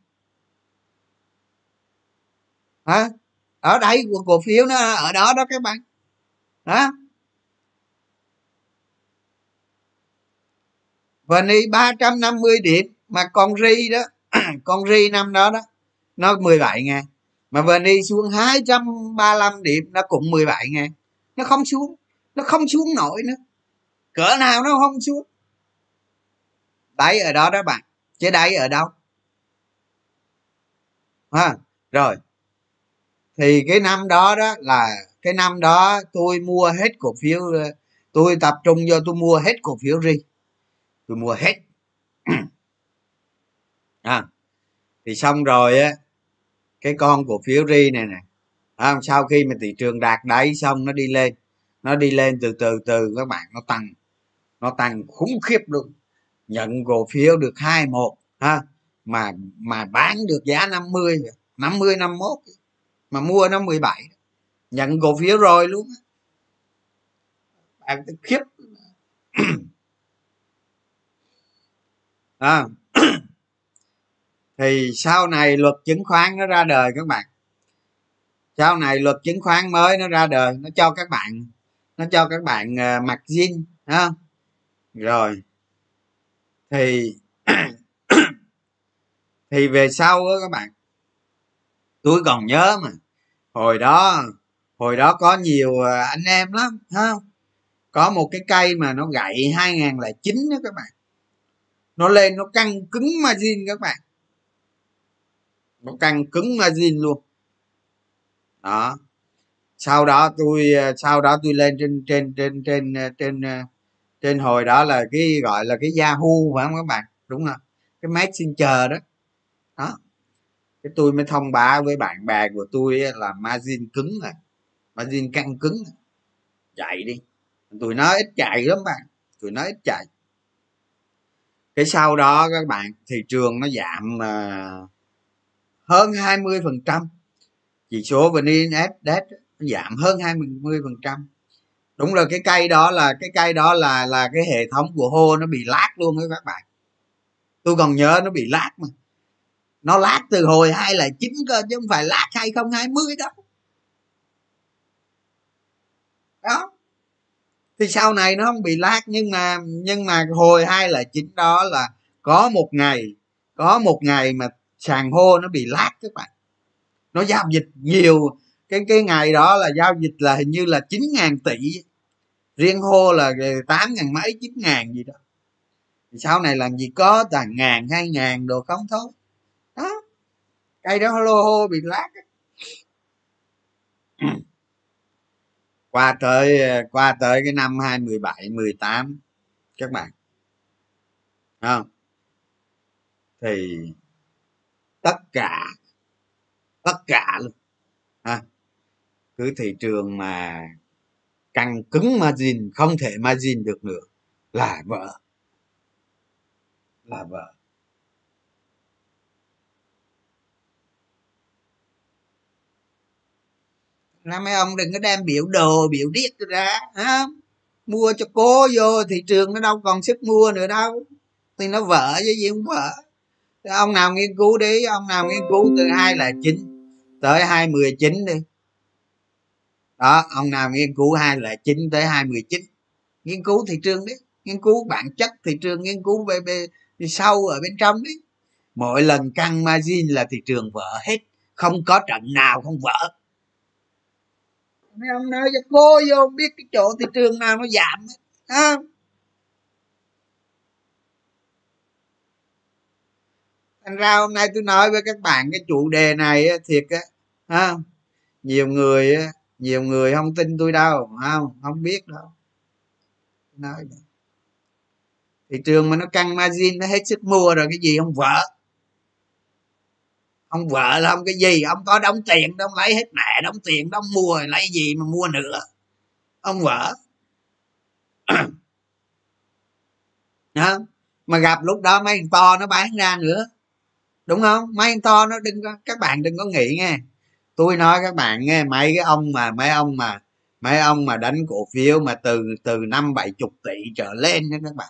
Hả? Ở đây, của cổ phiếu nó ở đó đó các bạn. Đó vni 350 điểm mà con ri đó, con ri năm đó đó, nó 17 ngàn. Mà vni xuống 235 điểm, nó cũng 17 ngàn. Nó không xuống, nó không xuống nổi nữa. Cỡ nào nó không xuống đáy ở đó đó bạn chứ đáy ở đâu? Ha rồi. Thì cái năm đó đó là cái năm đó tôi mua hết cổ phiếu tôi tập trung vô tôi mua hết cổ phiếu ri tôi mua hết. À, thì xong rồi á cái con cổ phiếu ri này nè. À, sau khi mà thị trường đạt đáy xong nó đi lên nó đi lên từ từ từ các bạn nó tăng nó tăng khủng khiếp luôn nhận cổ phiếu được hai một ha mà mà bán được giá 50 50 51 mà mua nó 17 nhận cổ phiếu rồi luôn bạn khiếp. À. thì sau này luật chứng khoán nó ra đời các bạn. Sau này luật chứng khoán mới nó ra đời nó cho các bạn nó cho các bạn uh, mặc zin ha. Rồi thì thì về sau đó các bạn tôi còn nhớ mà hồi đó hồi đó có nhiều à, anh em lắm ha. Có một cái cây mà nó gậy 2009 đó các bạn. Nó lên nó căng cứng margin các bạn. Nó căng cứng margin luôn. Đó. Sau đó tôi à, sau đó tôi lên trên trên trên trên trên, trên trên hồi đó là cái gọi là cái yahoo phải không các bạn? Đúng không cái messenger đó. Đó. Cái tôi mới thông báo với bạn bè của tôi là margin cứng này margin căng cứng này. chạy đi. Tụi nó ít chạy lắm bạn. Tụi nó ít chạy. Cái sau đó các bạn thị trường nó giảm uh, hơn 20 phần trăm. Chỉ số vn index nó giảm hơn 20 phần trăm đúng rồi, cái cây đó là, cái cây đó là là cái hệ thống của hô, nó bị lát luôn đấy các bạn. Tôi còn nhớ nó bị lát mà. Nó lát từ hồi hai là chín cơ, chứ không phải lát hai không hai mươi đâu. Đó. Thì sau này nó không bị lát, nhưng mà nhưng mà hồi hai là chín đó là có một ngày, có một ngày mà sàn hô nó bị lát các bạn. Nó giao dịch nhiều cái cái ngày đó là giao dịch là hình như là chín ngàn tỷ. Riêng hô là tám ngàn mấy, chín ngàn gì đó. Sau này làm gì có toàn ngàn, hai ngàn đồ không thôi. Đó. Cây đó lô hô bị lát qua tới qua tới cái năm hai mười bảy, mười tám, các bạn. Không? Thì tất cả tất cả luôn. Ha cứ thị trường mà căng cứng margin, không thể margin được nữa, là vợ là vợ năm mấy ông đừng có đem biểu đồ, biểu điếc ra ha mua cho cố vô, thị trường nó đâu còn sức mua nữa đâu. Thì nó vợ chứ gì không vợ ông nào nghiên cứu đi, ông nào nghiên cứu từ hai là chín, tới hai mười chín đi đó ông nào nghiên cứu hai là chín tới hai mười chín. Nghiên cứu thị trường đấy nghiên cứu bản chất thị trường nghiên cứu về, về, về sâu ở bên trong đấy. Mỗi lần căng margin là thị trường vỡ hết không có trận nào không vỡ. Mấy ông nói cho cô vô biết cái chỗ thị trường nào nó giảm ha thành ra hôm nay tôi nói với các bạn cái chủ đề này thiệt á ha nhiều người nhiều người không tin tôi đâu không? Không biết đâu. Nói đâu. thị trường mà nó căng margin nó hết sức mua rồi, cái gì không vỡ? Ông vợ là ông cái gì ông có đóng tiền đâu lấy hết mẹ đóng tiền đóng mua, lấy gì mà mua nữa. Ông vợ Hả? mà gặp lúc đó mấy thằng to nó bán ra nữa. Đúng không? Mấy thằng to nó đừng có, các bạn đừng có nghĩ nghe tôi nói các bạn nghe, mấy cái ông mà, mấy ông mà, mấy ông mà đánh cổ phiếu mà từ từ năm bảy chục tỷ trở lên đó các bạn.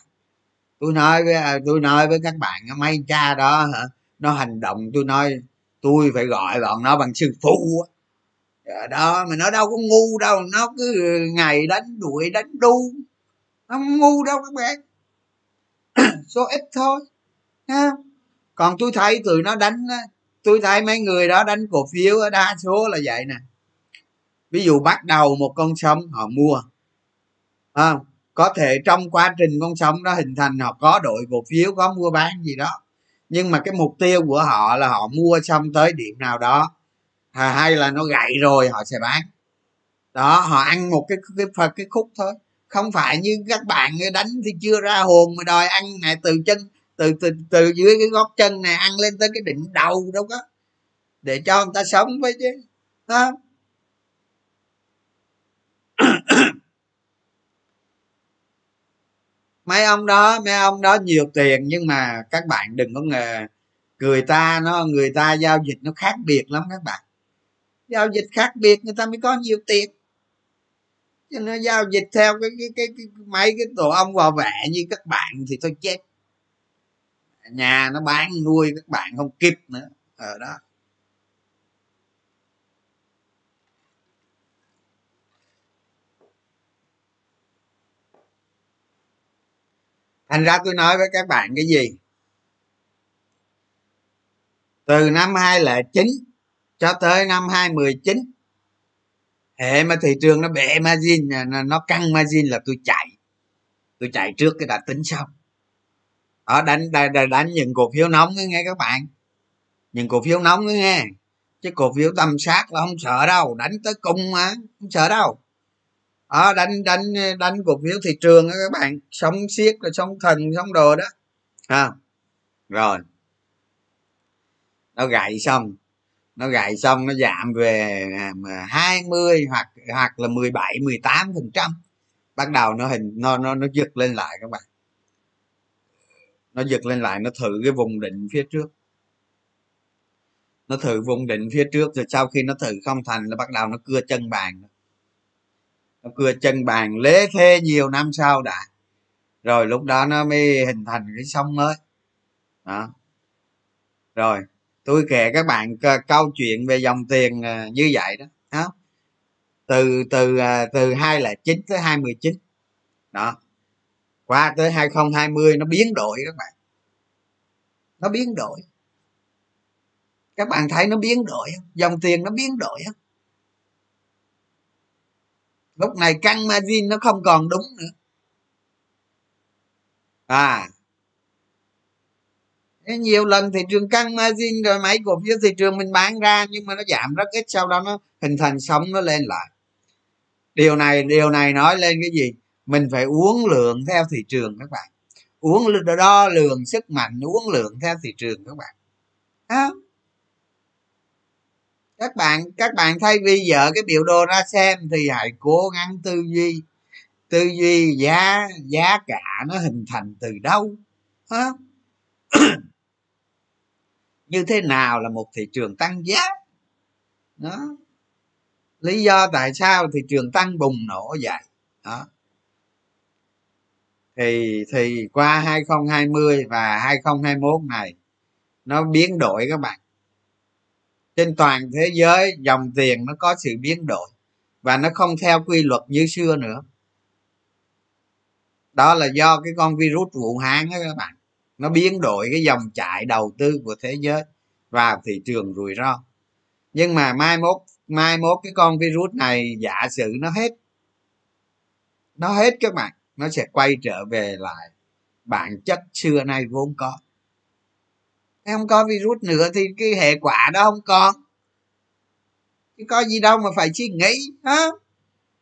Tôi nói với à, tôi nói với các bạn, mấy cha đó hả, nó hành động, tôi nói, tôi phải gọi bọn nó bằng sư phụ ờ, đó, mà nó đâu có ngu đâu, nó cứ ngày đánh, đuổi đánh đu. Nó không ngu đâu các bạn. Số ít thôi ha còn tôi thấy tụi nó đánh tôi thấy mấy người đó đánh cổ phiếu ở đa số là vậy nè. Ví dụ bắt đầu một con sông họ mua. À, có thể trong quá trình con sông đó hình thành họ có đội cổ phiếu có mua bán gì đó. Nhưng mà cái mục tiêu của họ là họ mua xong tới điểm nào đó. Hay là nó gậy rồi họ sẽ bán. Đó họ ăn một cái cái cái, cái khúc thôi. Không phải như các bạn đánh thì chưa ra hồn mà đòi ăn này từ chân từ từ từ dưới cái gót chân này ăn lên tới cái đỉnh đầu đâu có. Để cho người ta sống với chứ đó mấy ông đó mấy ông đó nhiều tiền nhưng mà các bạn đừng có ngờ người ta nó người ta giao dịch nó khác biệt lắm các bạn. Giao dịch khác biệt người ta mới có nhiều tiền. Cho nên giao dịch theo cái cái cái, cái mấy cái tổ ông vào vẻ như các bạn thì thôi chết nhà nó bán nuôi các bạn không kịp nữa. Ở đó. Thành ra tôi nói với các bạn cái gì? Từ năm 2009 cho tới năm 2019 hệ mà thị trường nó bể margin, nó căng margin là tôi chạy. Tôi chạy trước cái đã tính xong ở đánh đánh, đánh những cổ phiếu nóng nghe các bạn. Những cổ phiếu nóng nghe. Chứ cổ phiếu tâm sát là không sợ đâu đánh tới cung mà không sợ đâu. Ở đánh đánh đánh cổ phiếu thị trường đó các bạn. Sống siết rồi sống thần sống đồ đó. À, rồi. Nó gậy xong. Nó gậy xong nó giảm về à, 20 hoặc hoặc là 17 18 phần trăm. Bắt đầu nó hình nó nó nó giật lên lại các bạn nó giật lên lại, nó thử cái vùng đỉnh phía trước. Nó thử vùng đỉnh phía trước, rồi sau khi nó thử không thành nó bắt đầu nó cưa chân bàn. Nó cưa chân bàn lế thế nhiều năm sau đã. Rồi lúc đó nó mới hình thành cái sông mới. Đó. Rồi, tôi kể các bạn câu chuyện về dòng tiền à, như vậy đó đó từ từ à, từ hai là chín tới hai mười chín. Đó qua tới 2020 nó biến đổi các bạn. Nó biến đổi. Các bạn thấy nó biến đổi không? Dòng tiền nó biến đổi không? Lúc này căng margin nó không còn đúng nữa. À. Nhiều lần thị trường căng margin rồi mấy cổ phiếu thị trường mình bán ra nhưng mà nó giảm rất ít, sau đó nó hình thành sóng nó lên lại. Điều này điều này nói lên cái gì? Mình phải uống lượng theo thị trường các bạn. Uống đo lường sức mạnh, uống lượng theo thị trường các bạn. À. các bạn các bạn thay vì dở cái biểu đồ ra xem thì hãy cố gắng tư duy. Tư duy giá giá cả nó hình thành từ đâu? À. như thế nào là một thị trường tăng giá? Đó. Lý do tại sao thị trường tăng bùng nổ vậy? Đó thì thì qua 2020 và 2021 này, nó biến đổi các bạn. Trên toàn thế giới, dòng tiền nó có sự biến đổi và nó không theo quy luật như xưa nữa. Đó là do cái con virus vũ hán đó các bạn. Nó biến đổi cái dòng chảy đầu tư của thế giới vào thị trường rủi ro. Nhưng mà mai mốt mai mốt cái con virus này giả sử nó hết nó hết các bạn nó sẽ quay trở về lại bản chất xưa nay vốn có. Không có virus nữa thì cái hệ quả đó không còn. Chứ có gì đâu mà phải suy nghĩ, hả?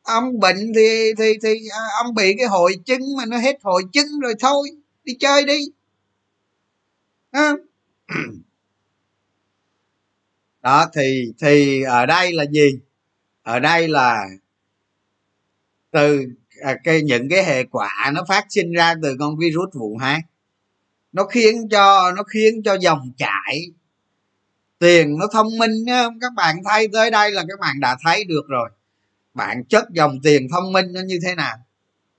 Ông bệnh thì thì thì à, ông bị cái hội chứng mà nó hết hội chứng rồi thôi, đi chơi đi. Hả? Đó, thì thì ở đây là gì? Ở đây là từ à, cái những cái hệ quả nó phát sinh ra từ con virus vụ hai nó khiến cho nó khiến cho dòng chảy. Tiền nó thông minh không các bạn thấy tới đây là các bạn đã thấy được rồi. Bản chất dòng tiền thông minh nó như thế nào?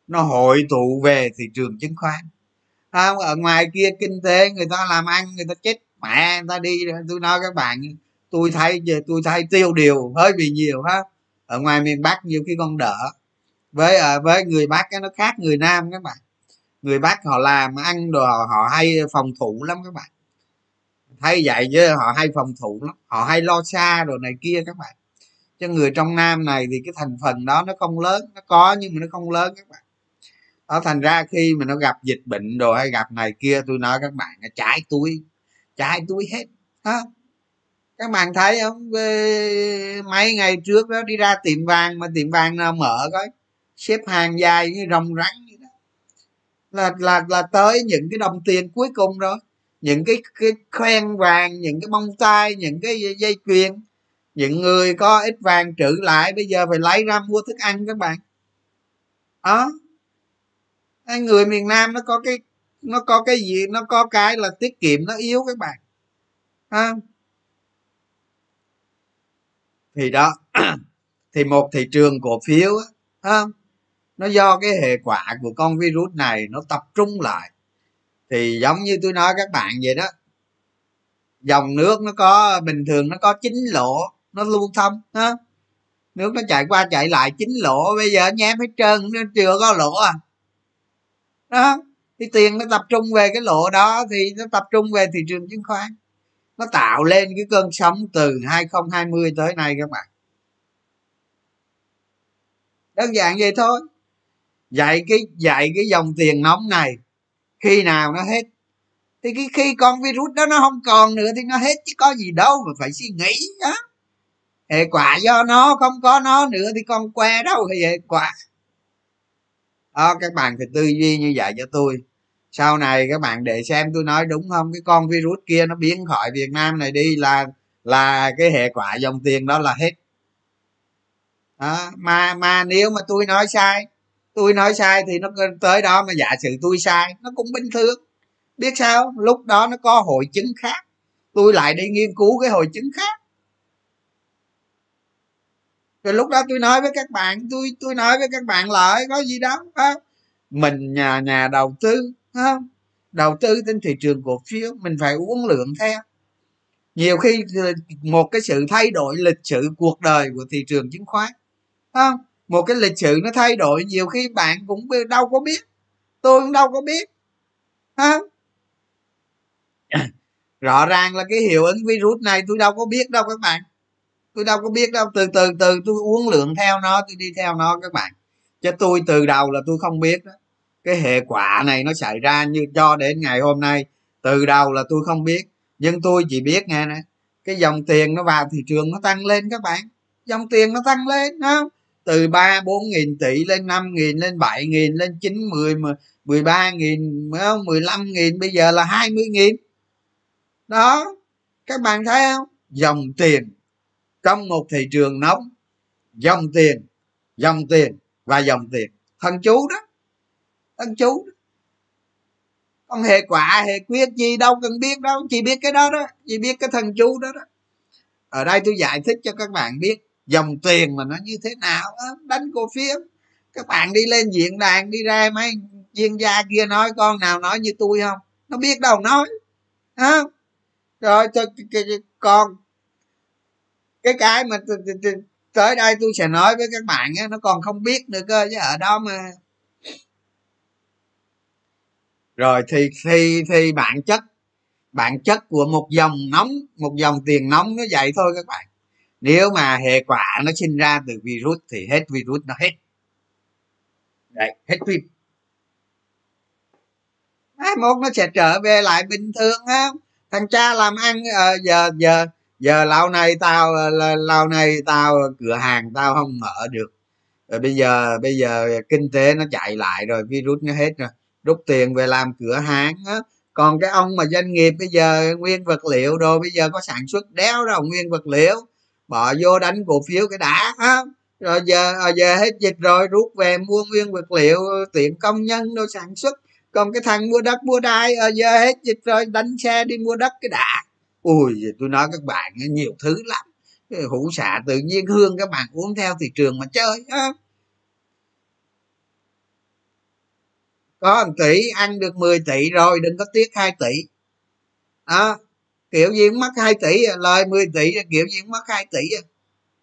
Nó hội tụ về thị trường chứng khoán. Không ở ngoài kia kinh tế người ta làm ăn người ta chết mẹ người ta đi tôi nói các bạn tôi thấy tôi thấy tiêu điều hơi bị nhiều ha. Ở ngoài miền bắc nhiều khi còn đỡ với à, với người bắc nó khác người nam các bạn. Người bắc họ làm ăn đồ họ, họ hay phòng thủ lắm các bạn. Thấy vậy chứ họ hay phòng thủ lắm họ hay lo xa rồi này kia các bạn. Cho người trong nam này thì cái thành phần đó nó không lớn nó có nhưng mà nó không lớn các bạn. Đó thành ra khi mà nó gặp dịch bệnh rồi hay gặp này kia tôi nói các bạn trái túi trái túi hết đó các bạn thấy không? Mấy ngày trước đó đi ra tiệm vàng mà tiệm vàng nào mở coi xếp hàng dài như rồng rắn như đó. Là là là tới những cái đồng tiền cuối cùng rồi. Những cái cái khoen vàng, những cái bông tai, những cái dây chuyền. Những người có ít vàng trữ lại, bây giờ phải lấy ra mua thức ăn các bạn. Đó. Người miền nam nó có cái, nó có cái gì, nó có cái là tiết kiệm, nó yếu các bạn. À. thì đó. Thì một thị trường cổ phiếu không nó do cái hệ quả của con virus này nó tập trung lại. Thì giống như tôi nói các bạn vậy đó, dòng nước nó có, bình thường nó có chín lỗ, nó lưu thông, ha? Nước nó chạy qua chạy lại chín lỗ, bây giờ nhém hết trơn, nó chưa có lỗ à. Đó thì tiền nó tập trung về cái lỗ đó thì nó tập trung về thị trường chứng khoán. Nó tạo lên cái cơn sóng từ 2020 tới nay các bạn. Đơn giản vậy thôi dạy cái dạy cái dòng tiền nóng này, khi nào nó hết? Thì cái khi con virus đó nó không còn nữa thì nó hết chứ có gì đâu mà phải suy nghĩ đó hệ quả do nó không có nó nữa thì con que đâu thì hệ quả. Đó, các bạn phải tư duy như vậy cho tôi. Sau này các bạn để xem tôi nói đúng không? Cái con virus kia nó biến khỏi việt nam này đi là là cái hệ quả dòng tiền đó là hết. Đó. mà mà nếu mà tôi nói sai tôi nói sai thì nó tới đó mà giả sử tôi sai, nó cũng bình thường. Biết sao? Lúc đó nó có hội chứng khác. Tôi lại đi nghiên cứu cái hội chứng khác. Rồi lúc đó tôi nói với các bạn, tôi tôi nói với các bạn lại có gì đó không? mình nhà nhà đầu tư không đầu tư trên thị trường cổ phiếu, mình phải uống lượng theo nhiều khi ờ, một cái sự thay đổi lịch sử cuộc đời của thị trường chứng khoán không một cái lịch sử nó thay đổi, nhiều khi bạn cũng đâu có biết. Tôi cũng đâu có biết. Ha rõ ràng là cái hiệu ứng virus này tôi đâu có biết đâu các bạn. Tôi đâu có biết đâu. Từ từ từ tôi uống lượng theo nó, tôi đi theo nó các bạn. Chứ tôi từ đầu là tôi không biết đó. Cái hệ quả này nó xảy ra như cho đến ngày hôm nay. Từ đầu là tôi không biết. Nhưng tôi chỉ biết nghe nè, cái dòng tiền nó vào thị trường nó tăng lên các bạn. Dòng tiền nó tăng lên không? Từ ba, bốn nghìn tỷ lên năm nghìn, lên bảy nghìn, lên chín, mười mười ba nghìn, mười lăm nghìn, bây giờ là hai mươi nghìn. Đó, các bạn thấy không? Dòng tiền trong một thị trường nóng, dòng tiền dòng tiền và dòng tiền. Thần chú đó thần chú đó. còn hệ quả hệ quyết, gì đâu cần biết đâu, chỉ biết cái đó đó, chỉ biết cái thần chú đó đó. Ở đây tôi giải thích cho các bạn biết dòng tiền mà nó như thế nào đánh cổ phiếu. Các bạn đi lên diễn đàn, đi ra mấy chuyên gia kia nói, con nào nói như tôi không? Nó biết đâu nói, hả? Rồi còn cái cái mà tới đây tôi sẽ nói với các bạn á, nó còn không biết nữa cơ, chứ ở đó mà. Rồi thì thì thì bản chất bản chất của một dòng nóng, một dòng tiền nóng nó vậy thôi các bạn nếu mà hệ quả nó sinh ra từ virus thì hết virus nó hết. Đấy hết phim. Mai mốt nó sẽ trở về lại bình thường á thằng cha làm ăn à, giờ giờ giờ lâu này tao ờ, lâu này tao cửa hàng tao không mở được. Rồi bây giờ bây giờ kinh tế nó chạy lại rồi virus nó hết rồi. Rút tiền về làm cửa hàng á. Còn cái ông mà doanh nghiệp bây giờ nguyên vật liệu đồ bây giờ có sản xuất đéo đâu nguyên vật liệu bỏ vô đánh cổ phiếu cái đã ha rồi giờ à, giờ hết dịch rồi, rút về mua nguyên vật liệu tiện công nhân đâu sản xuất. Còn cái thằng mua đất mua đai à, giờ hết dịch rồi, đánh xe đi mua đất cái đã. Ui tôi nói các bạn nhiều thứ lắm. Hũ xạ tự nhiên hương các bạn uống theo thị trường mà chơi ha. có 1 tỷ, ăn được 10 tỷ rồi, đừng có tiếc 2 tỷ. Đó kiểu gì cũng mất 2 tỷ, lời 10 tỷ, kiểu gì cũng mất 2 tỷ.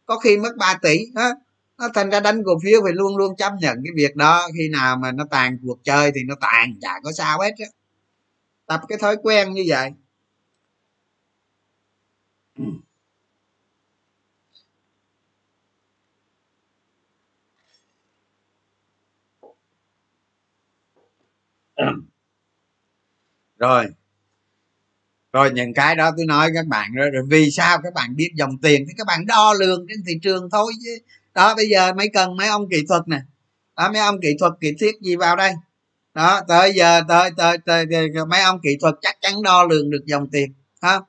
Có khi mất 3 tỷ đó nó thành ra đánh cổ phiếu phải luôn luôn chấp nhận cái việc đó. Khi nào mà nó tàn cuộc chơi thì nó tàn, chả có sao hết á. Tập cái thói quen như vậy. Rồi rồi những cái đó tôi nói các bạn rồi, rồi vì sao các bạn biết dòng tiền thì các bạn đo lường trên thị trường thôi chứ. Đó bây giờ mấy cần mấy ông kỹ thuật nè. Đó mấy ông kỹ thuật kỹ thiết gì vào đây? Đó tới giờ tới tới, tới, tới mấy ông kỹ thuật chắc chắn đo lường được dòng tiền ha?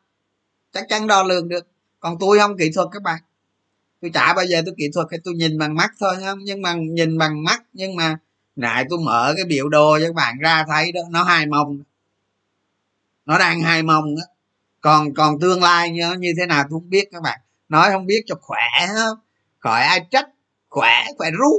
Chắc chắn đo lường được. Còn tôi không kỹ thuật các bạn. Tôi chả bao giờ tôi kỹ thuật hay tôi nhìn bằng mắt thôi không nhưng mà nhìn bằng mắt nhưng mà nãy tôi mở cái biểu đồ cho các bạn ra thấy đó nó hai mông nó đang hai mông đó còn còn tương lai như, như thế nào tôi không biết các bạn. Nói không biết cho khỏe không? Khỏi ai trách? Khỏe khỏe rú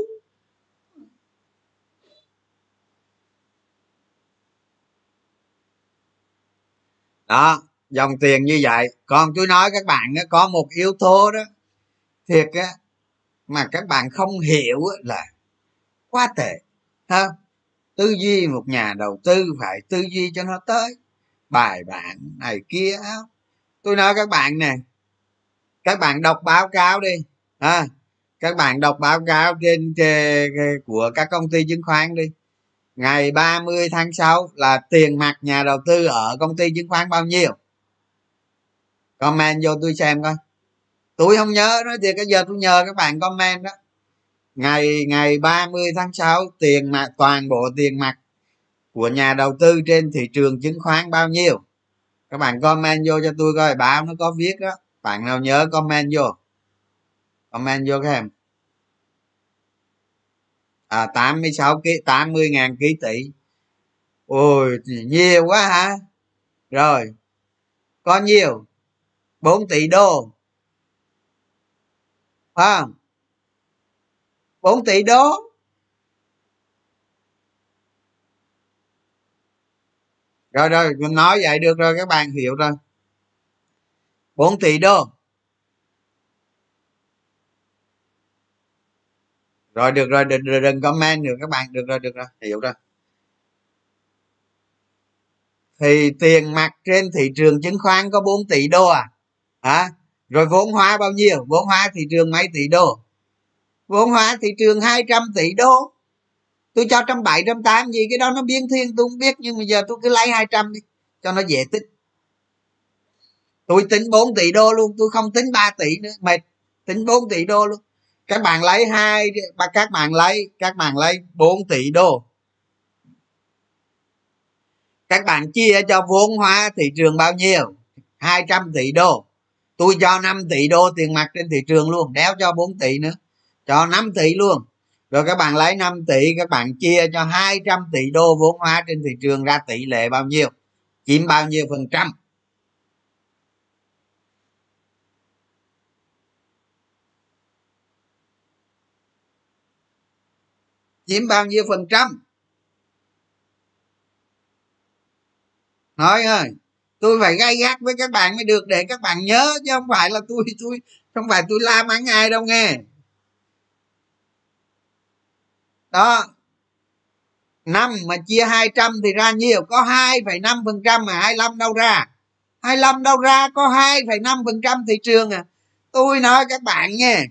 đó dòng tiền như vậy. Còn tôi nói các bạn có một yếu tố đó thiệt á mà các bạn không hiểu là quá tệ ha tư duy một nhà đầu tư phải tư duy cho nó tới bài bản này kia. Tôi nói các bạn nè các bạn đọc báo cáo đi à, các bạn đọc báo cáo trên, trên của các công ty chứng khoán đi. Ngày 30 tháng 6 là tiền mặt nhà đầu tư ở công ty chứng khoán bao nhiêu? Comment vô tôi xem coi. Tôi không nhớ nói thiệt cái giờ tôi nhờ các bạn comment đó. Ngày ngày 30 tháng 6 tiền mặt toàn bộ tiền mặt của nhà đầu tư trên thị trường chứng khoán bao nhiêu? Các bạn comment vô cho tôi coi, báo nó có viết đó. Bạn nào nhớ comment vô? Comment vô các em à 86 ký 80 ngàn ký tỷ. Ôi, nhiều quá hả? Rồi, có nhiều. 4 tỷ đô. Phải không? 4 tỷ đô? Rồi rồi mình nói vậy được rồi các bạn hiểu rồi. 4 tỷ đô. Rồi được rồi đừng, đừng, comment được các bạn được rồi được rồi hiểu rồi. Thì tiền mặt trên thị trường chứng khoán có 4 tỷ đô à? Hả? Rồi vốn hóa bao nhiêu? Vốn hóa thị trường mấy tỷ đô? Vốn hóa thị trường 200 tỷ đô tôi cho trăm bảy, trăm tám, gì cái đó nó biến thiên, tôi không biết, nhưng mà giờ tôi cứ lấy 200 đi, cho nó dễ tính. Tôi tính 4 tỷ đô luôn, tôi không tính 3 tỷ nữa, mệt, tính 4 tỷ đô luôn. Các bạn lấy hai các bạn lấy, các bạn lấy 4 tỷ đô. Các bạn chia cho vốn hóa thị trường bao nhiêu? 200 tỷ đô. Tôi cho 5 tỷ đô tiền mặt trên thị trường luôn, đéo cho 4 tỷ nữa. Cho 5 tỷ luôn rồi các bạn lấy 5 tỷ, các bạn chia cho 200 tỷ đô vốn hóa trên thị trường ra tỷ lệ bao nhiêu? Chiếm bao nhiêu phần trăm? Chiếm bao nhiêu phần trăm? Nói ơi, tôi phải gay gắt với các bạn mới được để các bạn nhớ chứ không phải là tôi tôi, không phải tôi la mắng ai đâu nghe đó. Năm mà chia 200 thì ra nhiều có 2,5 phần trăm mà 25 đâu ra. 25 đâu ra có 2,5 phần trăm thị trường à. Tôi nói các bạn nghe.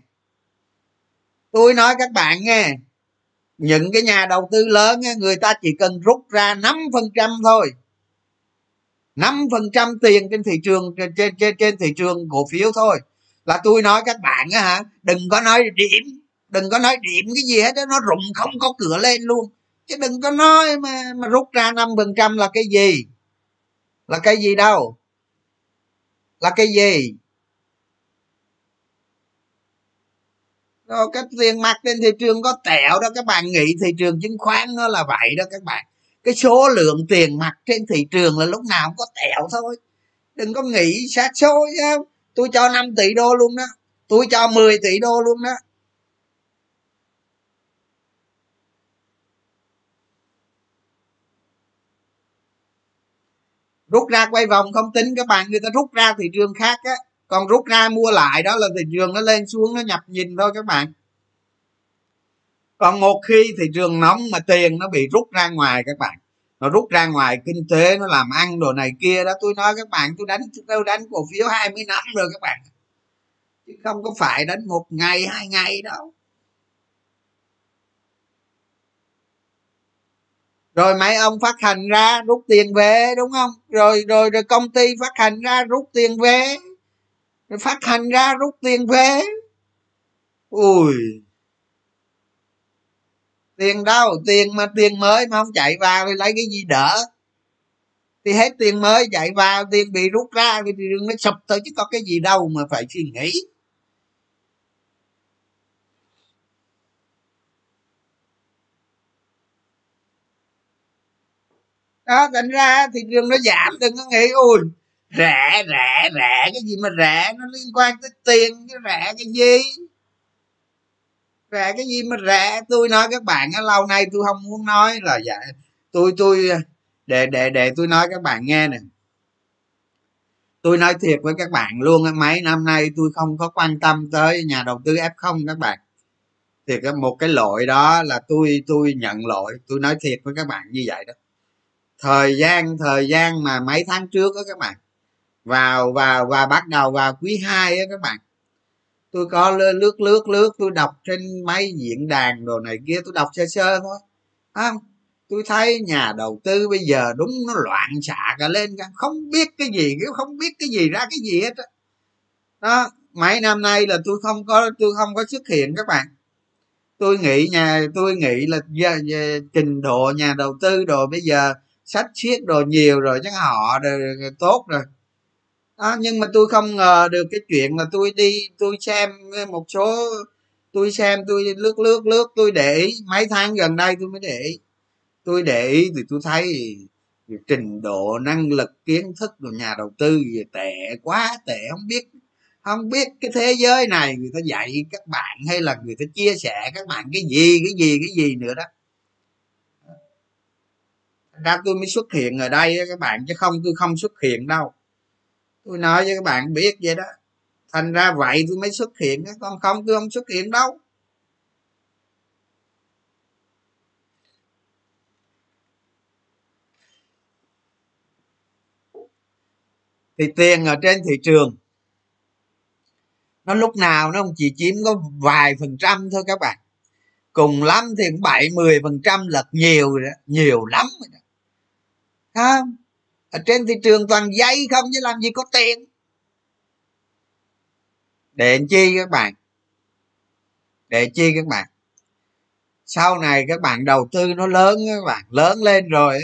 Tôi nói các bạn nghe. Những cái nhà đầu tư lớn người ta chỉ cần rút ra 5 phần trăm thôi. 5 phần trăm tiền trên thị trường trên, trên trên thị trường cổ phiếu thôi. Là tôi nói các bạn á hả đừng có nói điểm đừng có nói điểm cái gì hết đó nó rụng không có cửa lên luôn. Chứ đừng có nói mà mà rút ra năm phần trăm là cái gì? Là cái gì đâu? Là cái gì? Đó, cái tiền mặt trên thị trường có tẹo đó các bạn nghĩ thị trường chứng khoán nó là vậy đó các bạn. Cái số lượng tiền mặt trên thị trường là lúc nào cũng có tẹo thôi. Đừng có nghĩ sát số chứ. Tôi cho 5 tỷ đô luôn đó. Tôi cho 10 tỷ đô luôn đó. Rút ra quay vòng không tính, các bạn người ta rút ra thị trường khác á. Còn rút ra mua lại đó là thị trường nó lên xuống, nó nhập nhìn thôi các bạn. Còn một khi thị trường nóng mà tiền nó bị rút ra ngoài các bạn. Nó rút ra ngoài, kinh tế nó làm ăn đồ này kia đó. Tôi nói các bạn, tôi đánh tôi đánh cổ phiếu 20 năm rồi các bạn. Chứ không có phải đánh một ngày, hai ngày đâu. Rồi mấy ông phát hành ra rút tiền về, đúng không? Rồi rồi rồi công ty phát hành ra rút tiền về. Rồi phát hành ra rút tiền về. Ui. Tiền đâu? Tiền mà, tiền mới mà không chạy vào thì lấy cái gì đỡ? Thì hết tiền mới chạy vào, tiền bị rút ra thì đường nó sụp thôi chứ có cái gì đâu mà phải suy nghĩ. Đó, thành ra thị trường nó giảm, đừng có nghĩ ui rẻ rẻ rẻ, cái gì mà rẻ, nó liên quan tới tiền, cái rẻ cái gì? Rẻ cái gì mà rẻ? Tôi nói các bạn lâu nay tôi không muốn nói là dạ tôi tôi, để để để tôi nói các bạn nghe nè. Tôi nói thiệt với các bạn luôn mấy năm nay tôi không có quan tâm tới nhà đầu tư f không các bạn. Thì cái một cái lỗi đó là tôi tôi nhận lỗi, tôi nói thiệt với các bạn như vậy đó thời gian thời gian mà mấy tháng trước đó các bạn. Vào vào và bắt đầu vào quý 2 á các bạn. Tôi có lướt lướt lướt tôi đọc trên mấy diễn đàn đồ này kia tôi đọc sơ sơ thôi. Không? Tôi thấy nhà đầu tư bây giờ đúng nó loạn xạ cả lên cả. Không biết cái gì không biết cái gì ra cái gì hết đó. đó mấy năm nay là tôi không có tôi không có xuất hiện các bạn. Tôi nghĩ nhà tôi nghĩ là giờ, giờ, trình độ nhà đầu tư rồi bây giờ sách viết đồ nhiều rồi chắc họ đều, tốt rồi. Đó, nhưng mà tôi không ngờ được cái chuyện là tôi đi tôi xem một số tôi xem tôi lướt lướt lướt tôi để ý. Mấy tháng gần đây tôi mới để ý. Tôi để ý thì tôi thấy trình độ năng lực kiến thức của nhà đầu tư gì tệ quá tệ không biết không biết cái thế giới này người ta dạy các bạn hay là người ta chia sẻ các bạn cái gì cái gì cái gì nữa đó ra tôi mới xuất hiện ở đây các bạn, chứ không, tôi không xuất hiện đâu. Tôi nói với các bạn biết vậy đó. Thành ra vậy tôi mới xuất hiện còn không tôi không xuất hiện đâu. Thì tiền ở trên thị trường, nó lúc nào nó chỉ chiếm có vài phần trăm thôi các bạn. Cùng lắm thì cũng bảy, mười phần trăm lật nhiều nhiều lắm rồi đó không. Ở trên thị trường toàn dây không, chứ làm gì có tiền. Để làm chi các bạn? Để chi các bạn? Sau này các bạn đầu tư nó lớn các bạn, lớn lên rồi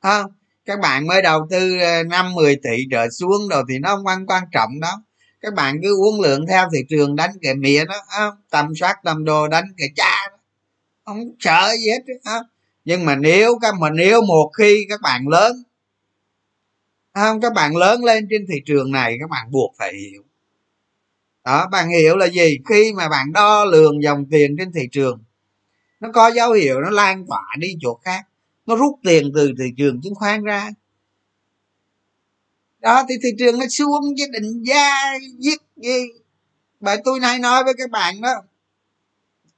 không các bạn mới đầu tư ờ, năm 10 tỷ trở xuống rồi thì nó không quan quan trọng đó các bạn cứ uống lượng theo thị trường đánh cái mía đó tầm soát tầm đồ đánh cái cha đó. không sợ gì hết không? Nhưng mà nếu các, mà nếu một khi các bạn lớn à, không, các bạn lớn lên trên thị trường này, các bạn buộc phải hiểu. Đó, bạn hiểu là gì? Khi mà bạn đo lường dòng tiền trên thị trường, nó có dấu hiệu nó lan tỏa đi chỗ khác, nó rút tiền từ thị trường chứng khoán ra. Đó, thì thị trường nó xuống với định giá giết gì? Bởi tôi nay nói với các bạn đó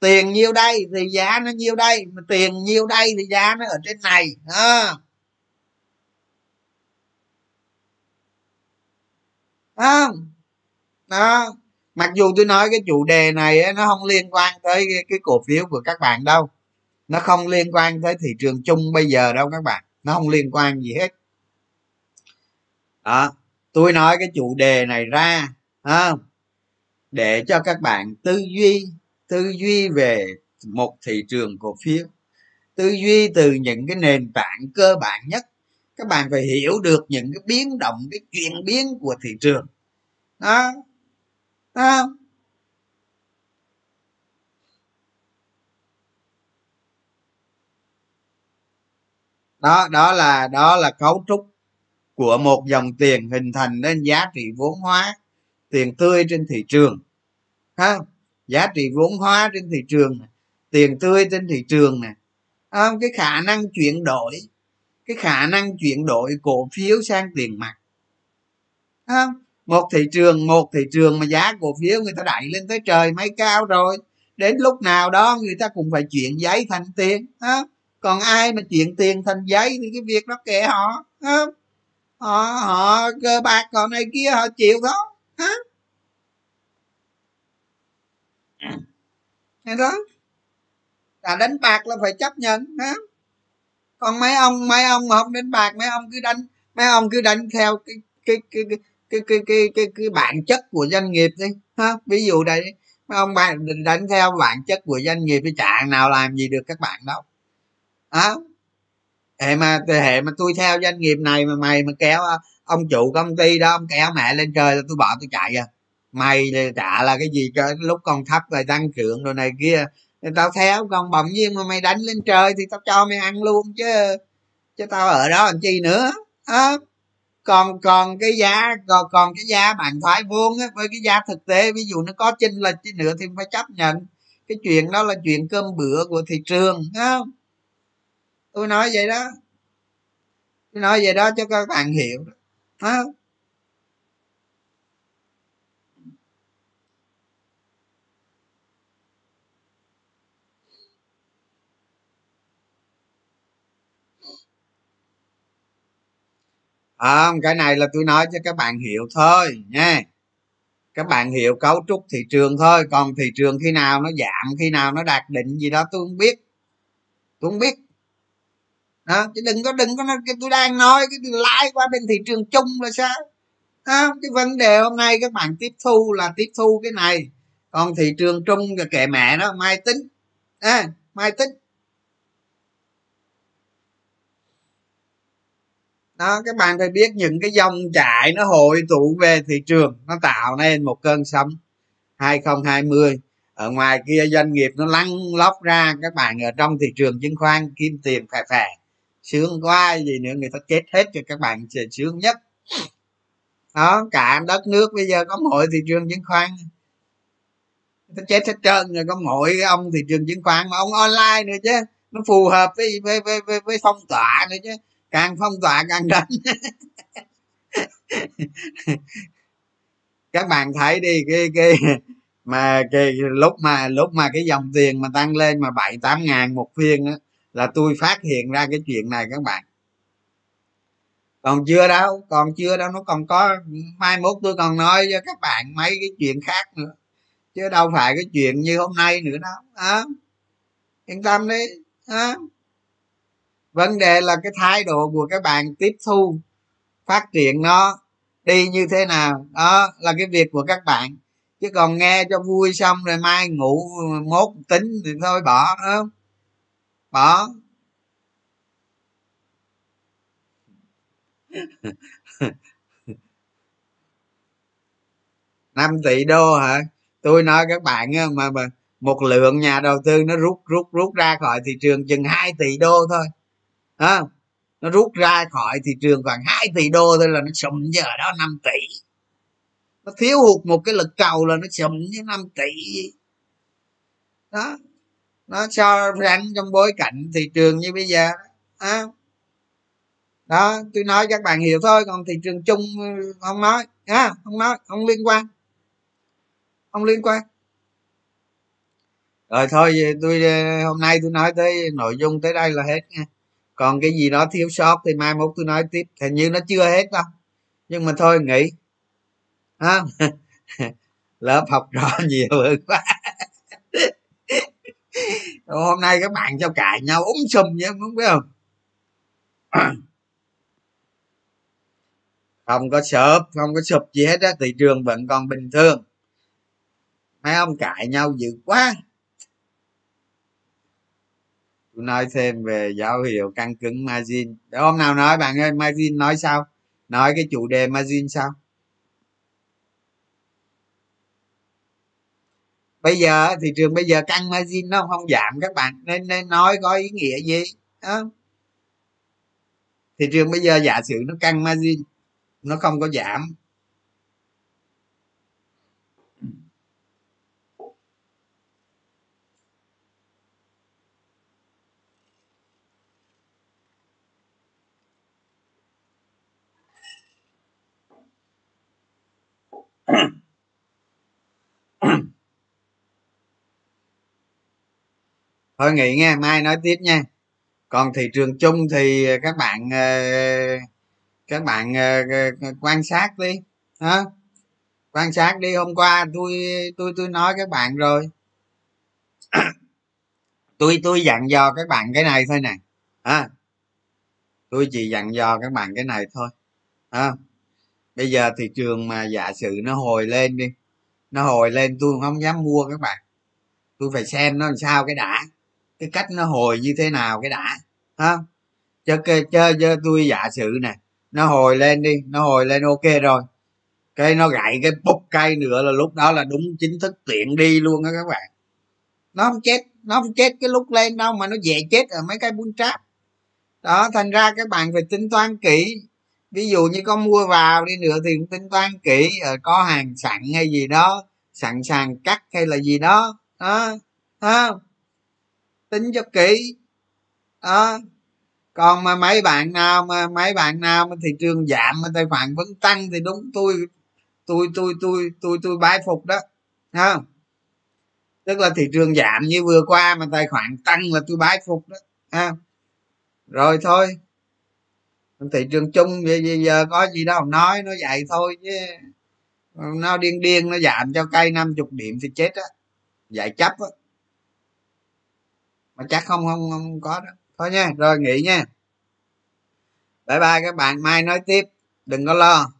tiền nhiêu đây thì giá nó nhiêu đây mà tiền nhiêu đây thì giá nó ở trên này à. không? Đó. Mặc dù tôi nói cái chủ đề này nó không liên quan tới cái, cái cổ phiếu của các bạn đâu. Nó không liên quan tới thị trường chung bây giờ đâu các bạn. Nó không liên quan gì hết. Đó. Tôi nói cái chủ đề này ra không để cho các bạn tư duy tư duy về một thị trường cổ phiếu tư duy từ những cái nền tảng cơ bản nhất. Các bạn phải hiểu được những cái biến động cái chuyển biến của thị trường. Đó, đó. đó đó là đó là cấu trúc của một dòng tiền hình thành nên giá trị vốn hóa tiền tươi trên thị trường. Ha giá trị vốn hóa trên thị trường này, tiền tươi trên thị trường này à, cái khả năng chuyển đổi cái khả năng chuyển đổi cổ phiếu sang tiền mặt. À, một thị trường một thị trường mà giá cổ phiếu người ta đẩy lên tới trời mấy cao rồi đến lúc nào đó người ta cũng phải chuyển giấy thành tiền. À, còn ai mà chuyển tiền thành giấy thì cái việc đó kệ họ. À, họ họ cơ bạc còn này kia họ chịu thôi nghe đó. Đã đánh bạc là phải chấp nhận đó còn mấy ông mấy ông mà không đánh bạc mấy ông cứ đánh mấy ông cứ đánh theo cái cái cái cái cái cái cái, cái, cái bản chất của doanh nghiệp đi ha? Ví dụ đây mấy ông bạn định đánh theo bản chất của doanh nghiệp thì chả nào làm gì được các bạn đâu. Đó hệ mà hệ mà tôi theo doanh nghiệp này mà mày mà kéo ờ, ông chủ công ty đó ông kéo mẹ lên trời là tôi bỏ tôi chạy à mày trả là cái gì cái lúc con thấp rồi tăng trưởng rồi này kia. Tao theo còn bỗng nhiên mà mày đánh lên trời thì tao cho mày ăn luôn chứ chứ tao ở đó làm chi nữa à, còn còn cái giá còn còn cái giá bạn thoái vuông á với cái giá thực tế ví dụ nó có chênh lệch chứ nữa thì phải chấp nhận. Cái chuyện đó là chuyện cơm bữa của thị trường không tôi nói vậy đó. Tôi nói vậy đó cho các bạn hiểu không à, cái này là tôi nói cho các bạn hiểu thôi nha các bạn hiểu cấu trúc thị trường thôi còn thị trường khi nào nó giảm khi nào nó đạt định gì đó tôi không biết. Tôi không biết. Đó chứ đừng có đừng có nói tôi đang nói cái lái qua bên thị trường chung là sao? Đó, cái vấn đề hôm nay các bạn tiếp thu là tiếp thu cái này. Còn thị trường chung là kệ mẹ nó mai tính. À, mai tính. Đó các bạn phải biết những cái dòng chảy nó hội tụ về thị trường nó tạo nên một cơn sóng 2020 ở ngoài kia doanh nghiệp nó lăn lóc ra các bạn ở trong thị trường chứng khoán kim tiền phè phè sướng quá gì nữa người ta chết hết cho các bạn sướng nhất. Đó cả đất nước bây giờ có mỗi thị trường chứng khoán. Người ta chết hết trơn rồi có mỗi ông thị trường chứng khoán mà ông online nữa chứ nó phù hợp với với với với, với phong tỏa nữa chứ càng phong tỏa càng đánh các bạn thấy đi cái cái mà cái lúc mà lúc mà cái dòng tiền mà tăng lên mà bảy tám ngàn một phiên á là tôi phát hiện ra cái chuyện này các bạn. Còn chưa đâu còn chưa đâu nó còn có mai mốt tôi còn nói cho các bạn mấy cái chuyện khác nữa. Chứ đâu phải cái chuyện như hôm nay nữa đâu à, yên tâm đi à vấn đề là cái thái độ của các bạn tiếp thu phát triển nó đi như thế nào. Đó là cái việc của các bạn. Chứ còn nghe cho vui xong rồi mai ngủ mốt tính thì thôi bỏ không? Bỏ. Năm tỷ đô hả? Tôi nói các bạn mà, mà một lượng nhà đầu tư nó rút rút rút ra khỏi thị trường chừng 2 tỷ đô thôi à, nó rút ra khỏi thị trường khoảng 2 tỷ đô thôi là nó sụm giờ đó 5 tỷ. Nó thiếu hụt một cái lực cầu là nó sụm với 5 tỷ. Đó. Nó cho rắn trong bối cảnh thị trường như bây giờ à, đó. Tôi nói các bạn hiểu thôi còn thị trường chung ừ, không nói. À, không nói không liên quan. Không liên quan. Rồi thôi tôi ừ, hôm nay tôi nói tới nội dung tới đây là hết nha còn cái gì đó thiếu sót thì mai mốt tôi nói tiếp. Hình như nó chưa hết đâu. Nhưng mà thôi nghỉ. À, lớp học trò nhiều hơn quá. Hôm nay các bạn cho cãi nhau úng sùm nhé không biết không? Không có sợp không có sụp gì hết á. Thị trường vẫn còn bình thường. Mấy ông cãi nhau dữ quá tôi nói thêm về dấu hiệu căng cứng margin. Để hôm nào nói, bạn ơi, margin nói sao? Nói cái chủ đề margin sao? Bây giờ thị trường bây giờ căng margin nó không giảm các bạn, nên nên nói có ý nghĩa gì? Đó. thị trường bây giờ giả sử nó căng margin, nó không có giảm. Thôi nghỉ nghe mai nói tiếp nha. Còn thị trường chung thì các bạn ờ, các bạn ờ, ờ, quan sát đi hả? Quan sát đi hôm qua tôi tôi tôi nói các bạn rồi. Tôi tôi dặn dò các bạn cái này thôi nè à, tôi chỉ dặn dò các bạn cái này thôi à, bây giờ thị trường mà giả sử nó hồi lên đi nó hồi lên tôi không dám mua các bạn. Tôi phải xem nó làm sao cái đã cái cách nó hồi như thế nào cái đã ha? Chơi chơi chơi tôi giả sử nè nó hồi lên đi nó hồi lên ok rồi. Cái nó gãy cái bốc cây nữa là lúc đó là đúng chính thức tiện đi luôn á các bạn. Nó không chết nó không chết cái lúc lên đâu mà nó dễ chết ở mấy cái buôn tráp. Đó thành ra các bạn phải tính toán kỹ. Ví dụ như có mua vào đi nữa thì cũng tính toán kỹ ờ, có hàng sẵn hay gì đó sẵn sàng cắt hay là gì đó đó, đó tính cho kỹ. Đó. Còn mà mấy bạn nào mà, mấy bạn nào mà thị trường giảm mà tài khoản vẫn tăng thì đúng, tôi tôi tôi tôi tôi tôi bái phục đó. Không? Tức là thị trường giảm như vừa qua mà tài khoản tăng là tôi bái phục đó. Ha rồi thôi. Thị trường chung bây giờ có gì đâu, nói nó vậy thôi chứ. Nó điên điên, nó giảm cho cây 50 điểm thì chết á. Giải chấp á chắc không không không có đó. Thôi nha, rồi nghỉ nha. Bye bye các bạn, mai nói tiếp, đừng có lo.